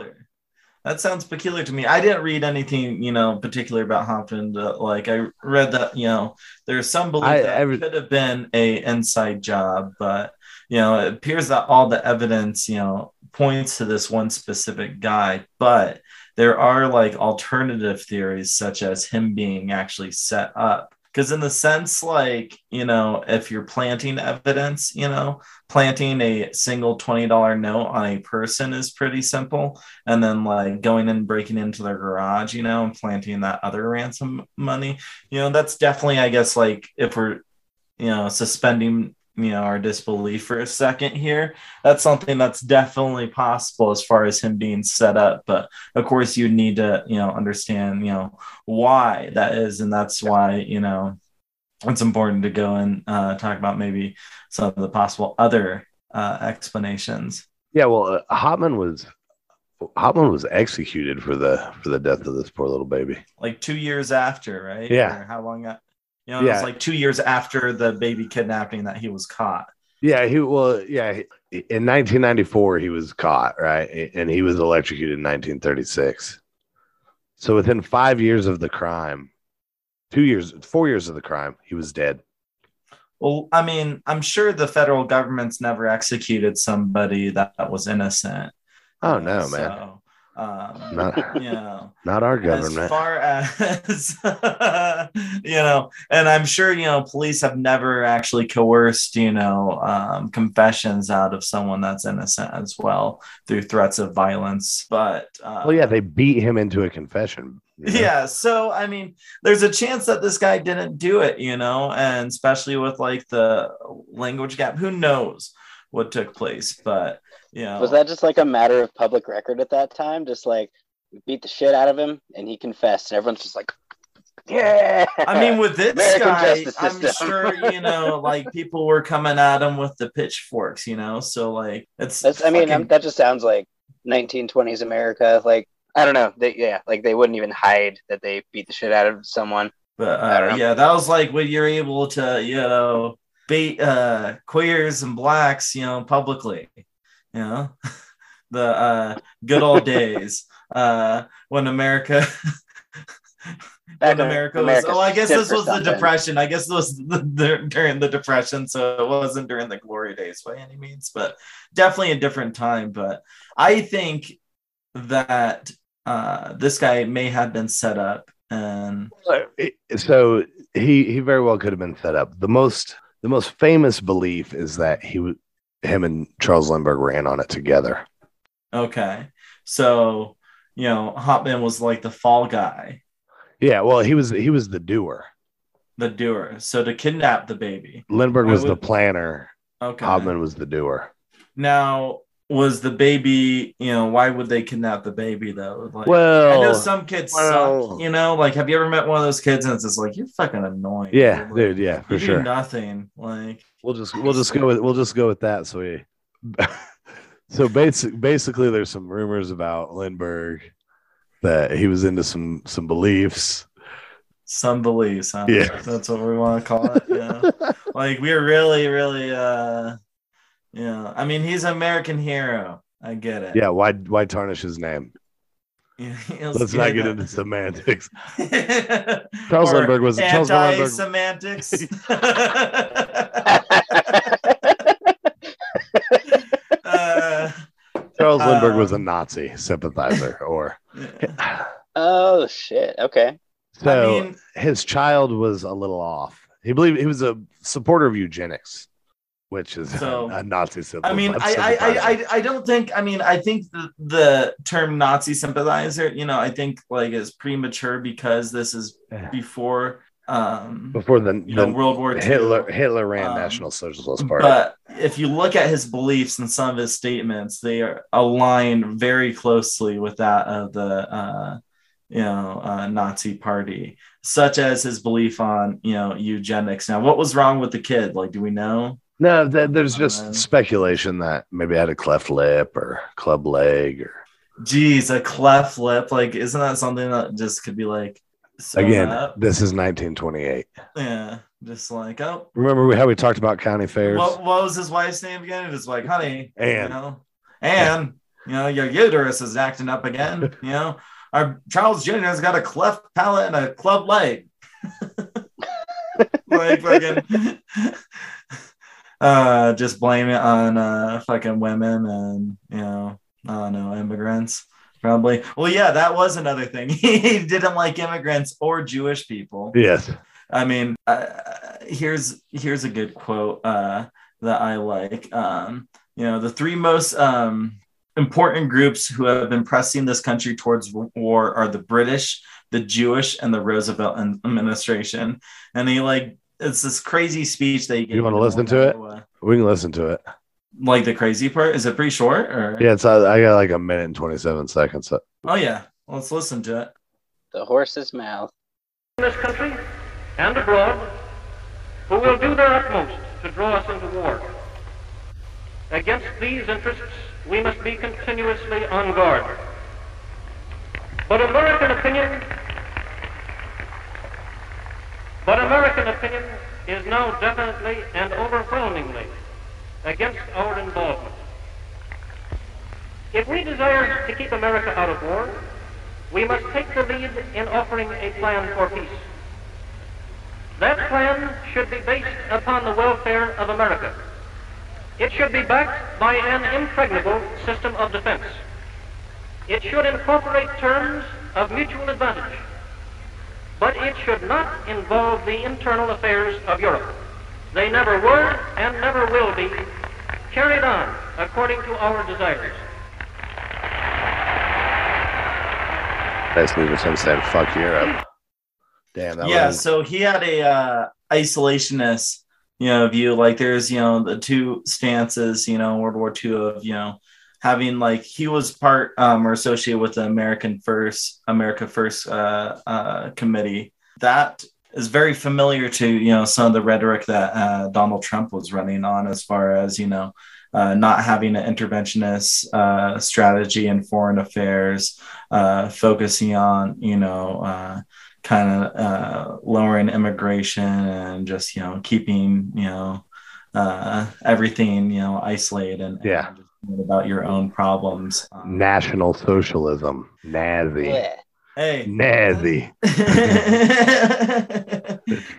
That sounds peculiar to me. I didn't read anything, you know, particular about Hauptmann. uh, Like I read that, you know, there's some belief I- that every- it could have been a inside job, but you know, it appears that all the evidence, you know, points to this one specific guy, but there are like alternative theories such as him being actually set up because in the sense like you know if you're planting evidence you know planting a single $20 note on a person is pretty simple. And then like going and breaking into their garage you know and planting that other ransom money you know that's definitely i guess like if we're you know suspending you know our disbelief for a second here that's something that's definitely possible as far as him being set up but of course you need to you know understand you know why that is and that's why you know it's important to go and uh, talk about maybe some of the possible other uh, explanations Yeah, well, uh, Hauptmann was Hauptmann was executed for the for the death of this poor little baby. like two years after right Yeah. or how long that you know it was like two years after the baby kidnapping that he was caught Yeah, he well, yeah. he- In 1994, he was caught, right, and he was electrocuted in 1936. So within five years of the crime, two years, four years of the crime, he was dead. well i mean i'm sure the federal government's never executed somebody that, was innocent Oh no, man, so, um, not you know not our government. as far [laughs] as you know and i'm sure you know police have never actually coerced you know um, confessions out of someone that's innocent as well through threats of violence but uh, well, yeah, they beat him into a confession. you know? Yeah, so I mean, there's a chance that this guy didn't do it, you know, and especially with like the language gap, who knows what took place? But know, Was that just like a matter of public record at that time? Just like we beat the shit out of him and he confessed, and everyone's just like, yeah. I mean, with this American guy, I'm sure you know, [laughs] like people were coming at him with the pitchforks, you know. So like, it's. That's, I mean, fucking- um, that just sounds like 1920s America. Like, I don't know. They, yeah, like they wouldn't even hide that they beat the shit out of someone. But uh, yeah, that was like when you're able to, you know, beat uh, queers and blacks, you know, publicly. You know, [laughs] the uh, good old [laughs] days uh, when America. Back [laughs] when when America was, America oh, I guess this for was the depression. I guess this was the, the, during the depression, so it wasn't during the glory days by any means, but definitely a different time. But I think that uh, this guy may have been set up, and so he he very well could have been set up. The most the most famous belief is that he w- him and Charles Lindbergh ran on it together. Okay. So, you know, Hauptmann was like the fall guy, Yeah, well, he was he was the doer. the doer. So to kidnap the baby. Lindbergh was the planner. Okay. Hauptmann was the doer. Now, was the baby, you know, why would they kidnap the baby though? Like, Well, I know some kids well- suck, you know, like have you ever met one of those kids and it's just like you're fucking annoying. yeah, Like, dude, yeah, for you do sure. nothing. Like We'll just we'll just go with we'll just go with that. [laughs] So we so basic basically there's some rumors about Lindbergh that he was into some some beliefs. some beliefs, huh? Yeah. That's what we want to call it. Yeah. [laughs] like we're really, really uh yeah. I mean he's an American hero. I get it. Yeah, why why tarnish his name? [laughs] Yeah, Let's not get into semantics. [laughs] Charles Or Lindbergh was Charles Lindbergh. Anti-semantics. [laughs] uh, Charles Lindbergh was a um, Nazi sympathizer, or Oh shit. Okay. so I mean, his child was a little off. He believed he was a supporter of eugenics, which is So, a Nazi sympathizer. I mean, I, I, I, I, don't think. I mean, I think the, the term Nazi sympathizer, you know, I think like is premature because this is before, um, before the, you know, World War II. Hitler Hitler ran Um, National Socialist Party. But if you look at his beliefs and some of his statements, they are align very closely with that of the uh, you know uh, Nazi Party, such as his belief on you know eugenics. Now, what was wrong with the kid? Like, do we know? No, th- there's just Um, speculation that maybe I had a cleft lip or club leg or Geez, a cleft lip. Like, isn't that something that just could be like again. up? This is 1928. Yeah, just like oh. Remember how we talked about county fairs? What, what was his wife's name again? It was like, honey, you Anne. know, and you know, your uterus is acting up again. [laughs] You know, our Charles Jr. has got a cleft palate and a club leg. [laughs] like fucking, uh, just blame it on uh fucking women and you know, I don't know, immigrants. Probably. Well, yeah, that was another thing. [laughs] he didn't like immigrants or Jewish people. yes. I mean, uh, here's here's a good quote uh, that I like. Um, you know, the three most um, important groups who have been pressing this country towards war are the British, the Jewish, and the Roosevelt administration. And he like it's this crazy speech that he gave. You wanna listen to it? Iowa. We can listen to it. Like the crazy part is it pretty short or? Yeah, it's uh, I got like a minute and 27 seconds. So Oh yeah, let's listen to it. The horse's mouth. in this country and abroad who will do their utmost to draw us into war. Against these interests, we must be continuously on guard. But American opinion, but American opinion is now definitely and overwhelmingly against our involvement. If we desire to keep America out of war, we must take the lead in offering a plan for peace. That plan should be based upon the welfare of America. It should be backed by an impregnable system of defense. It should incorporate terms of mutual advantage. But it should not involve the internal affairs of Europe. They never were and never will be carried on according to our desires. Basically, just him saying "fuck Europe." Damn. That yeah would've- so he had a uh isolationist you know view like there's you know the two stances you know world war ii of you know having like he was part um or associated with the american first america first uh uh committee that is very familiar to you know some of the rhetoric that uh, donald trump was running on as far as you know uh, not having an interventionist uh, strategy in foreign affairs, uh, focusing on you know uh, kind of uh, lowering immigration and just you know keeping you know uh, everything you know isolated and, and Yeah. thinking about your own problems. Um, National Socialism, Nazi, Yeah. hey, Nazi. [laughs]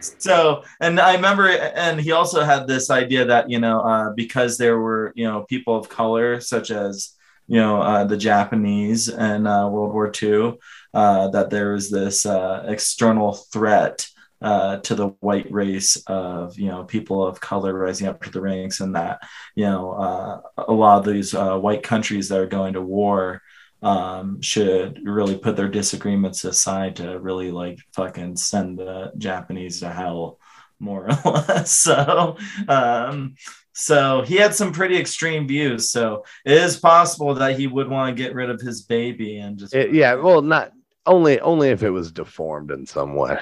so and i remember and he also had this idea that you know uh, because there were you know people of color such as you know uh, the japanese in uh, world war ii uh, that there was this uh, external threat uh, to the white race of you know people of color rising up to the ranks and that you know uh, a lot of these uh, white countries that are going to war um, should really put their disagreements aside to really like fucking send the Japanese to hell, more or [laughs] less. So, um, so he had some pretty extreme views. So it is possible that he would want to get rid of his baby and just It- yeah, well, not only only if it was deformed in some way.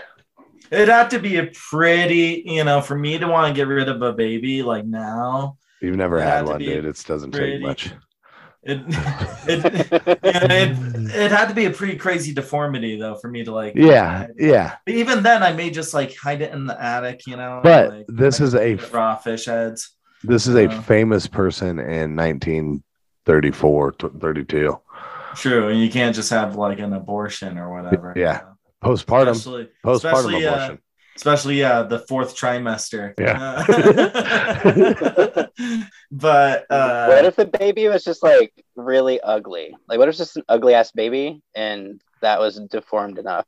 It'd have to be a pretty, you know, for me to want to get rid of a baby like now. You've never had had one, dude. It doesn't pretty- take much. It, [laughs] it, yeah, it, it had to be a pretty crazy deformity though for me to like Yeah, yeah. Even then, I may just like hide it in the attic, you know. But like, this like, is a raw fish heads. this is a Uh. famous person in 1934, 32. True, and you can't just have like an abortion or whatever. Yeah. You know? Postpartum, especially, postpartum especially, uh, abortion. especially yeah, the fourth trimester. Yeah. Uh, [laughs] but uh, what if the baby was just like really ugly? Like, what if it's just an ugly ass baby and that was deformed enough?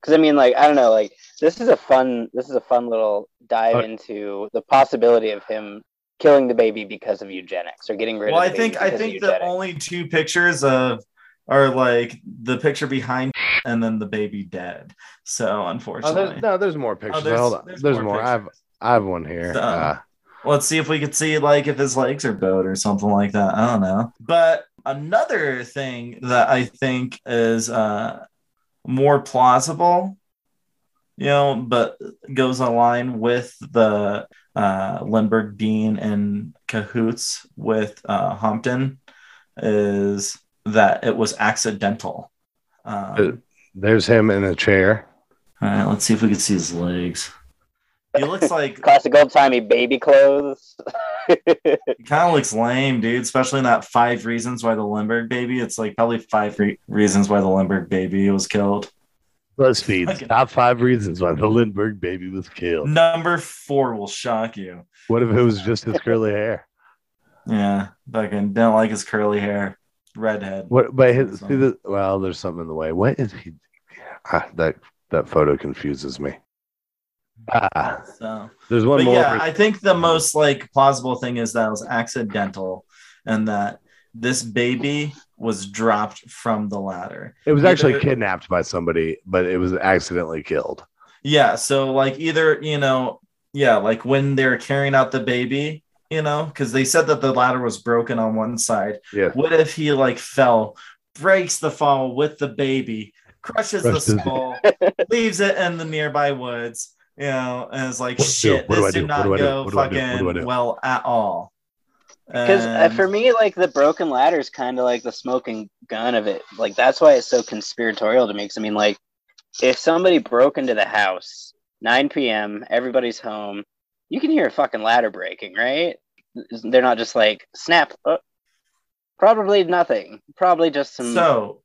Because I mean, like, I don't know. Like, this is a fun. This is a fun little dive Uh, into the possibility of him killing the baby because of eugenics or getting rid well, of. I think I think the only two pictures of are like the picture behind and then the baby dead. So Oh, unfortunately, there's, no, there's more pictures. there's- Hold on. there's There's, more more. I have. I have one here. So- Uh, Let's see if we could see like if his legs are bowed or something like that. I don't know. But another thing that I think is uh more plausible, you know, but goes online with the uh Lindbergh being in cahoots with uh Humpton is that it was accidental. Um, there's him in a chair. all right, let's see if we can see his legs. He looks [laughs] like classic old timey baby clothes. It kind of looks lame, dude. Especially in that five reasons why the Lindbergh baby. It's like probably five re- reasons why the Lindbergh baby was killed. BuzzFeed's Okay. top five reasons why the Lindbergh baby was killed. Number four will shock you. What if it was just his curly hair? Yeah, fucking don't like his curly hair, redhead. What? But his, see the, well, there's something in the way. What is he? Ah, that that photo confuses me. Ah, So, there's one more. yeah, for- I think the most like plausible thing is that it was accidental, and that this baby was dropped from the ladder. it was actually either- kidnapped by somebody, but it was accidentally killed. Yeah, so like either, you know, yeah, like when they're carrying out the baby, you know, because they said that the ladder was broken on one side. Yeah. What if he like fell, breaks the fall with the baby, crushes the Crushes it. skull, [laughs] leaves it in the nearby woods, you know, and it's like What shit, do? What do this did do? not do go What do I do? What do I fucking do? well at all. Because uh, for me, like the broken ladder is kind of like the smoking gun of it. Like that's why it's so conspiratorial to me. Cause I mean, like if somebody broke into the house 9 p.m., everybody's home, you can hear a fucking ladder breaking, right? They're not just like snap. Oh, probably nothing. Probably just some so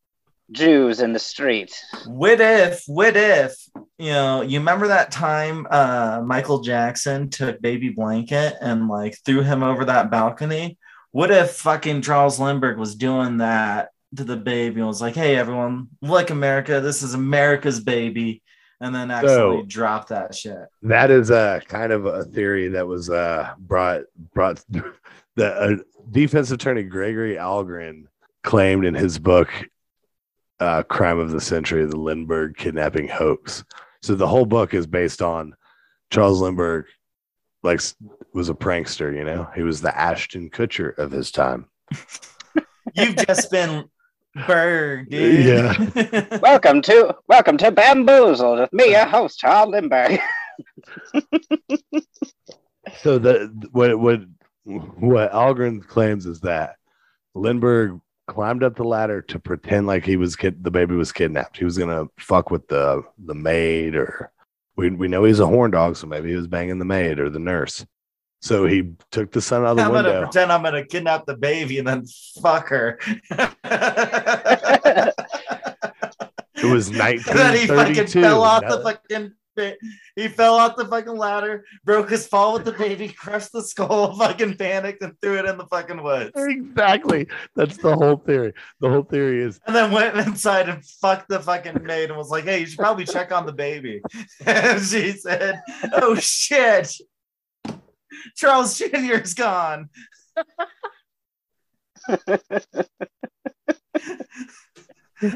Jews in the street. what if what if you know you remember that time uh michael jackson took baby blanket and like threw him over that balcony what if fucking charles lindbergh was doing that to the baby and was like hey everyone look america this is america's baby and then actually So- drop that shit That is a kind of a theory that was uh, brought brought [laughs] the uh, defense attorney Gregory Ahlgren claimed in his book uh, crime of the century, the Lindbergh kidnapping hoax. So the whole book is based on Charles Lindbergh, like was a prankster. You know, he was the Ashton Kutcher of his time. [laughs] You've just been burned, dude. [laughs] Yeah. Welcome to welcome to Bamboozled with me, your host, Charles Lindbergh. [laughs] So the what what what Ahlgren claims is that Lindbergh climbed up the ladder to pretend like he was kid the baby was kidnapped. He was gonna fuck with the the maid or we we know he's a horn dog, so maybe he was banging the maid or the nurse. So he took the son out of the I'm gonna pretend I'm gonna kidnap the baby and then fuck her. [laughs] It was [laughs] And then he fucking fell off No. the fucking. He fell off the fucking ladder, broke his fall with the baby, crushed the skull, [laughs] fucking panicked, and threw it in the fucking woods. Exactly. That's the whole theory. The whole theory is And then went inside and fucked the fucking maid and was like, "Hey, you should probably check on the baby." And she said, "Oh shit, [laughs] Charles Jr.'s gone." [laughs]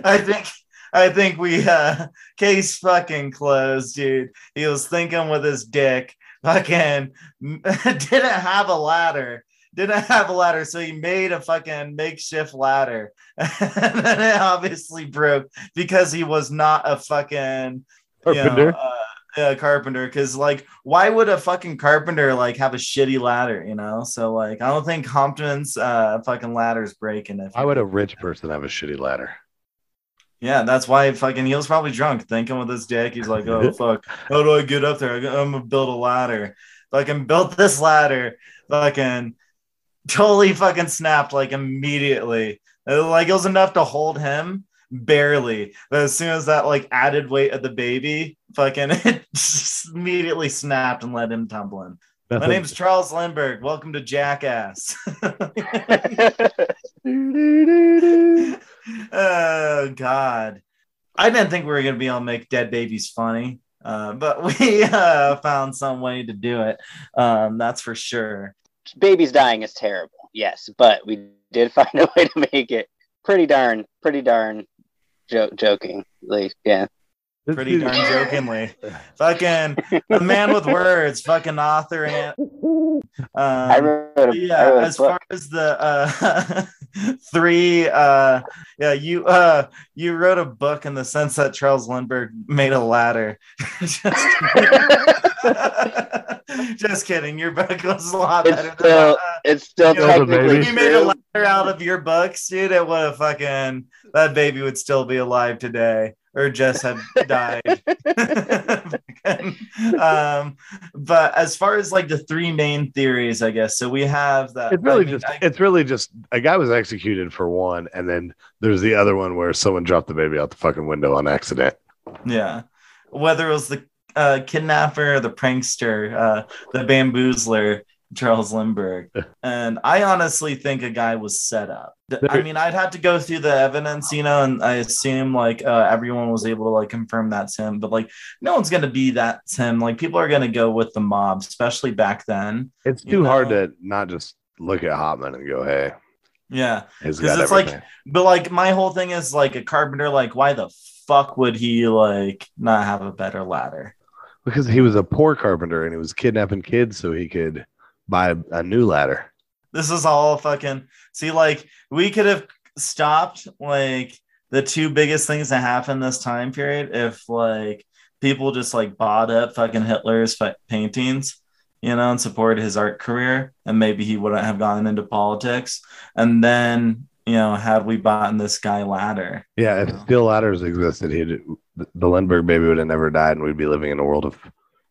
I think I think we uh case fucking closed, dude. He was thinking with his dick, fucking [laughs] didn't have a ladder. Didn't have a ladder, so he made a fucking makeshift ladder. and then it obviously broke because he was not a fucking you know. Uh, yeah, carpenter. Because like, why would a fucking carpenter like have a shitty ladder? You know, so like, I don't think Compton's uh fucking ladder's breaking. If Why would a rich person have a shitty ladder? yeah, that's why fucking he was probably drunk, thinking with his dick. He's like, oh fuck, how do I get up there? I'm gonna build a ladder. Fucking built this ladder. Fucking totally fucking snapped like immediately. Uh, Like it was enough to hold him barely. But as soon as that like added weight of the baby, fucking it [laughs] just immediately snapped and let him tumbling. My Nothing- name's Charles Lindbergh. Welcome to Jackass. [laughs] [laughs] oh God. I didn't think we were gonna be able to make dead babies funny. Uh, but we uh, found some way to do it. Um, that's for sure. Babies dying is terrible, yes, but we did find a way to make it pretty darn, pretty darn jo- joking. Like, yeah. This Pretty dude- darn [laughs] jokingly. fucking the man with words, fucking author and [laughs] I um, wrote a, I yeah wrote as far as the uh [laughs] three uh yeah you uh you wrote a book in the sense that charles lindbergh made a ladder. Just, just kidding. Your book was a lot It's better still- that. It's still you know, technically if you made a ladder out of your books, dude, it would have fucking that baby would still be alive today, or Jess have died. [laughs] [laughs] um, but as far as like the three main theories, I guess so. We have that. It's really I mean, just I- it's really just a guy was executed for one, and then there's the other one where someone dropped the baby out the fucking window on accident. yeah. Whether it was the uh, kidnapper, the prankster, uh, the bamboozler, Charles Lindbergh, [laughs] and I honestly think a guy was set up. I mean, I'd have to go through the evidence, you know, and I assume like uh, everyone was able to like confirm that's him, but like no one's gonna be that's him. Like people are gonna go with the mob, especially back then. It's too hard to not just look at Hotman and go, "Hey, Yeah, he's 'Cause got it's like- but like my whole thing is like a carpenter. Like, why the fuck would he like not have a better ladder? because he was a poor carpenter and he was kidnapping kids so he could buy a new ladder. This is all fucking see. Like we could have stopped like the two biggest things that happened this time period if like people just like bought up fucking Hitler's paintings, you know, and supported his art career, and maybe he wouldn't have gone into politics. And then you know, had we bought in this guy ladder, Yeah, if steel ladders existed, he'd the Lindbergh baby would have never died, and we'd be living in a world of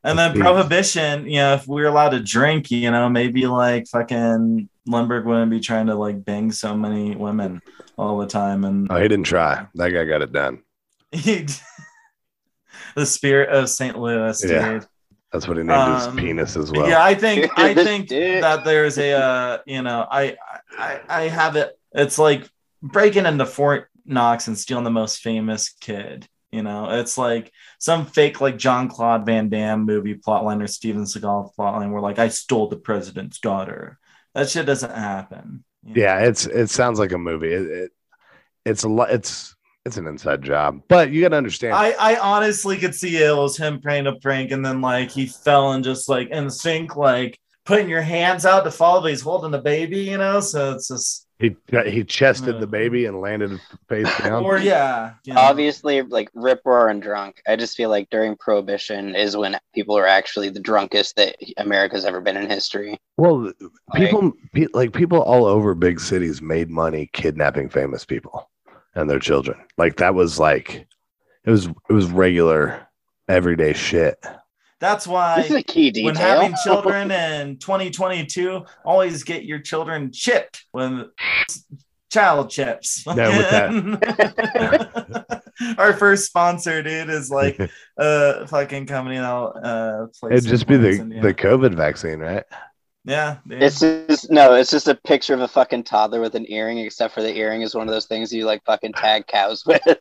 and then Jeez. prohibition, you know, if we were allowed to drink, you know, maybe like fucking Lindbergh wouldn't be trying to like bang so many women all the time, and oh, he didn't try. That guy got it done. he, [laughs] the spirit of St. Louis, Yeah. dude. That's what he named Um, his penis as well. Yeah, I think I think that there's a uh, you know I, I I have it. It's like breaking into Fort Knox and stealing the most famous kid. You know, it's like some fake like John Claude Van Damme movie plotline or Steven Seagal plotline where like I stole the president's daughter. That shit doesn't happen. you know? Yeah, it's it sounds like a movie. It, it it's a lot. It's it's an inside job. But you got to understand. I, I honestly could see it was him playing a prank and then like he fell and just like in sync, like putting your hands out to fall, but he's holding the baby, you know? So it's just he he chested the baby uh-huh. and landed face [laughs] down. or yeah. you know. Obviously, like rip roaring drunk. I just feel like during Prohibition is when people are actually the drunkest that America's ever been in history. Well, people pe- like people all over big cities made money kidnapping famous people and their children. Like that was like it was it was regular everyday shit. That's why This is a key detail. when having children in 2022, always get your children chipped when child chips. Yeah, with [laughs] Our first sponsor, dude, is like [laughs] a fucking company that'll uh place It'd just be the implants in you. the COVID vaccine, right? Yeah. It's just no, it's just a picture of a fucking toddler with an earring, except for the earring is one of those things you like fucking tag cows [laughs] with.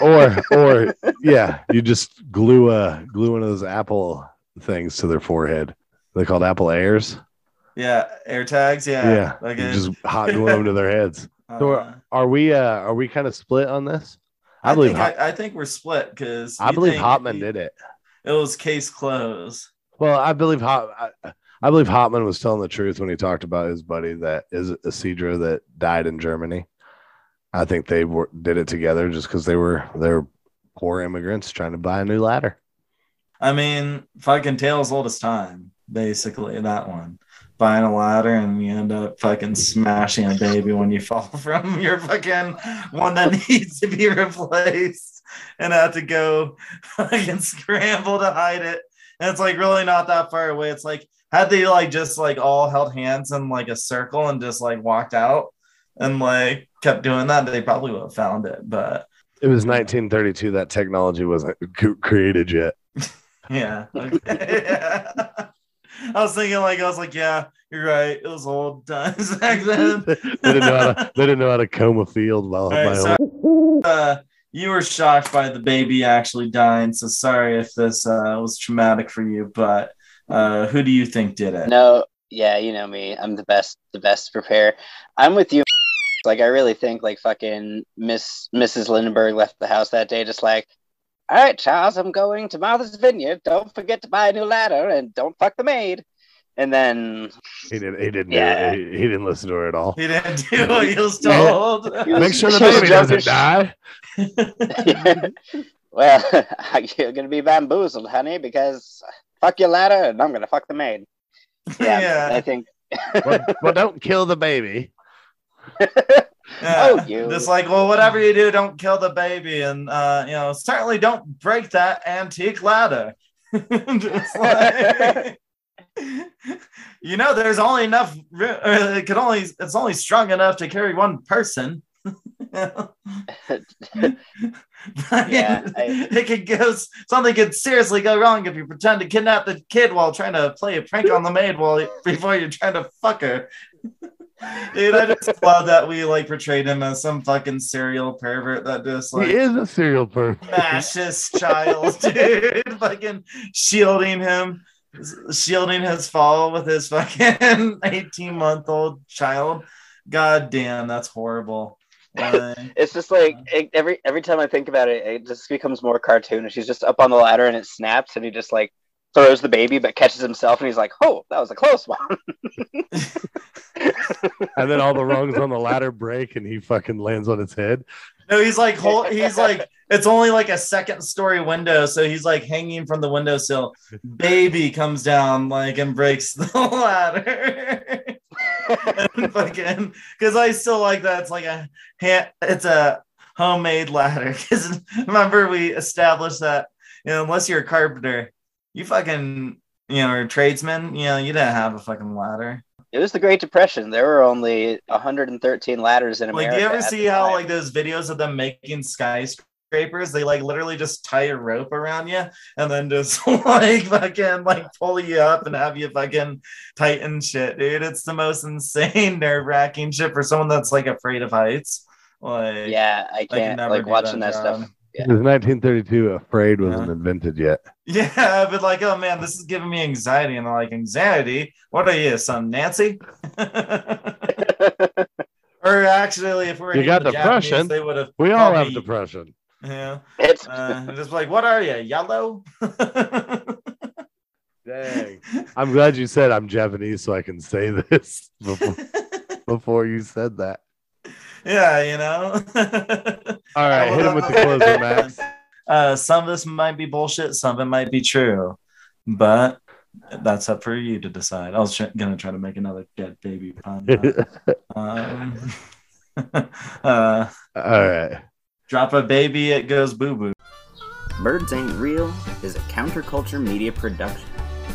Or [laughs] or yeah, you just glue a glue one of those Apple things to their forehead. They're called Apple Airs. yeah, air tags, yeah. Yeah, Like you just hot glue them to their heads. [laughs] So uh, are we uh are we kind of split on this? I, I, believe think Hot- I, I think we're split because I believe Hotman did it. It was case closed. Well, I believe Hot. I, I believe Hotman was telling the truth when he talked about his buddy that is Isidro that died in Germany. I think they were, did it together just because they were they're poor immigrants trying to buy a new ladder. I mean, fucking Tales old as time, basically that one. Buying a ladder and you end up fucking smashing a baby when you [laughs] fall from your fucking one that [laughs] needs to be replaced and have to go [laughs] fucking scramble to hide it. And it's like really not that far away. It's like had they like just like all held hands in like a circle and just like walked out and like kept doing that, they probably would have found it. But It was 1932. That technology wasn't created yet. [laughs] Yeah. Okay. [laughs] I was thinking like I was like, yeah, you're right. It was old times [laughs] back then. they didn't know how to. They didn't know how to comb a field while right, my so, uh, you were shocked by the baby actually dying. So sorry if this uh, was traumatic for you, but uh, who do you think did it? no, yeah, you know me. I'm the best, the best prepare. I'm with you. [laughs] Like I really think like fucking Miss Mrs. Lindenberg left the house that day just like, all right, Charles, I'm going to Martha's Vineyard. Don't forget to buy a new ladder and don't fuck the maid. And then he didn't. He didn't. Yeah. He, he didn't listen to her at all. He didn't do what he was told. He was- Make sure the baby doesn't as- die. [laughs] well, [laughs] you're gonna be bamboozled, honey, because fuck your ladder and I'm gonna fuck the maid. [laughs] Yeah, Yeah. I think. well, [laughs] well, don't kill the baby. [laughs] Yeah. Oh, you. Just like, well, whatever you do, don't kill the baby, and uh, you know, certainly don't break that antique ladder. Like- you know, there's only enough. ri- Or it can only. It's only strong enough to carry one person. Yeah, [laughs] I- it could go. Something could seriously go wrong if you pretend to kidnap the kid while trying to play a prank on the maid while [laughs] before you're trying to fuck her. [laughs] Dude, I just love that we like portrayed him as some fucking serial pervert that just like he is a serial person. smash his child, dude. fucking shielding him, shielding his fall with his fucking 18 month old child. God damn, that's horrible. Like, [laughs] It's just like it, every every time I think about it, it just becomes more cartoonish. He's just up on the ladder and it snaps, and he just like throws the baby, but catches himself, and he's like, "Oh, that was a close one." [laughs] And then all the rungs on the ladder break, and he fucking lands on his head. no, he's like, hol- he's like, it's only like a second story window, so he's like hanging from the windowsill. Baby comes down like and breaks the [laughs] ladder. [laughs] fucking because I still like that. It's like a hand, it's a homemade ladder. [laughs] Because remember we established that you know unless you're a carpenter, you fucking you know or a tradesman, you know you didn't have a fucking ladder. It was the Great Depression. There were only 113 ladders in America. Like, do you ever see how time. like those videos of them making skyscrapers? They like literally just tie a rope around you and then just [laughs] like fucking like pull you up and have you fucking tighten shit, dude. It's the most insane, [laughs] nerve wracking shit for someone that's like afraid of heights. Like, Yeah, I can't never like watching that that, job. stuff. It was 1932. Afraid wasn't Yeah. invented yet. [laughs] Yeah, but like, oh man, this is giving me anxiety. And I'm like, anxiety? What are you, some Nancy? or or actually, if we're You got the Japanese, depression. they would have. We all have me- depression. Yeah. It's Uh, just like, what are you, yellow? [laughs] Dang. I'm glad you said I'm Japanese so I can say this [laughs] before, [laughs] before you said that. yeah, you know. All right, hit him with the closer, Max. Uh, some of this might be bullshit. Some of it might be true, but that's up for you to decide. I was try- gonna try to make another dead baby pun. but, um, uh, All right. Drop a baby, it goes boo boo. Birds Ain't Real is a counterculture media production.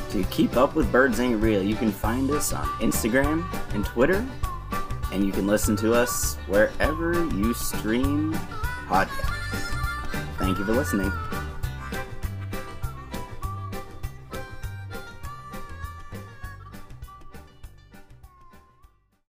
To keep up with Birds Ain't Real, you can find us on Instagram and Twitter, and you can listen to us wherever you stream podcasts. Thank you for listening.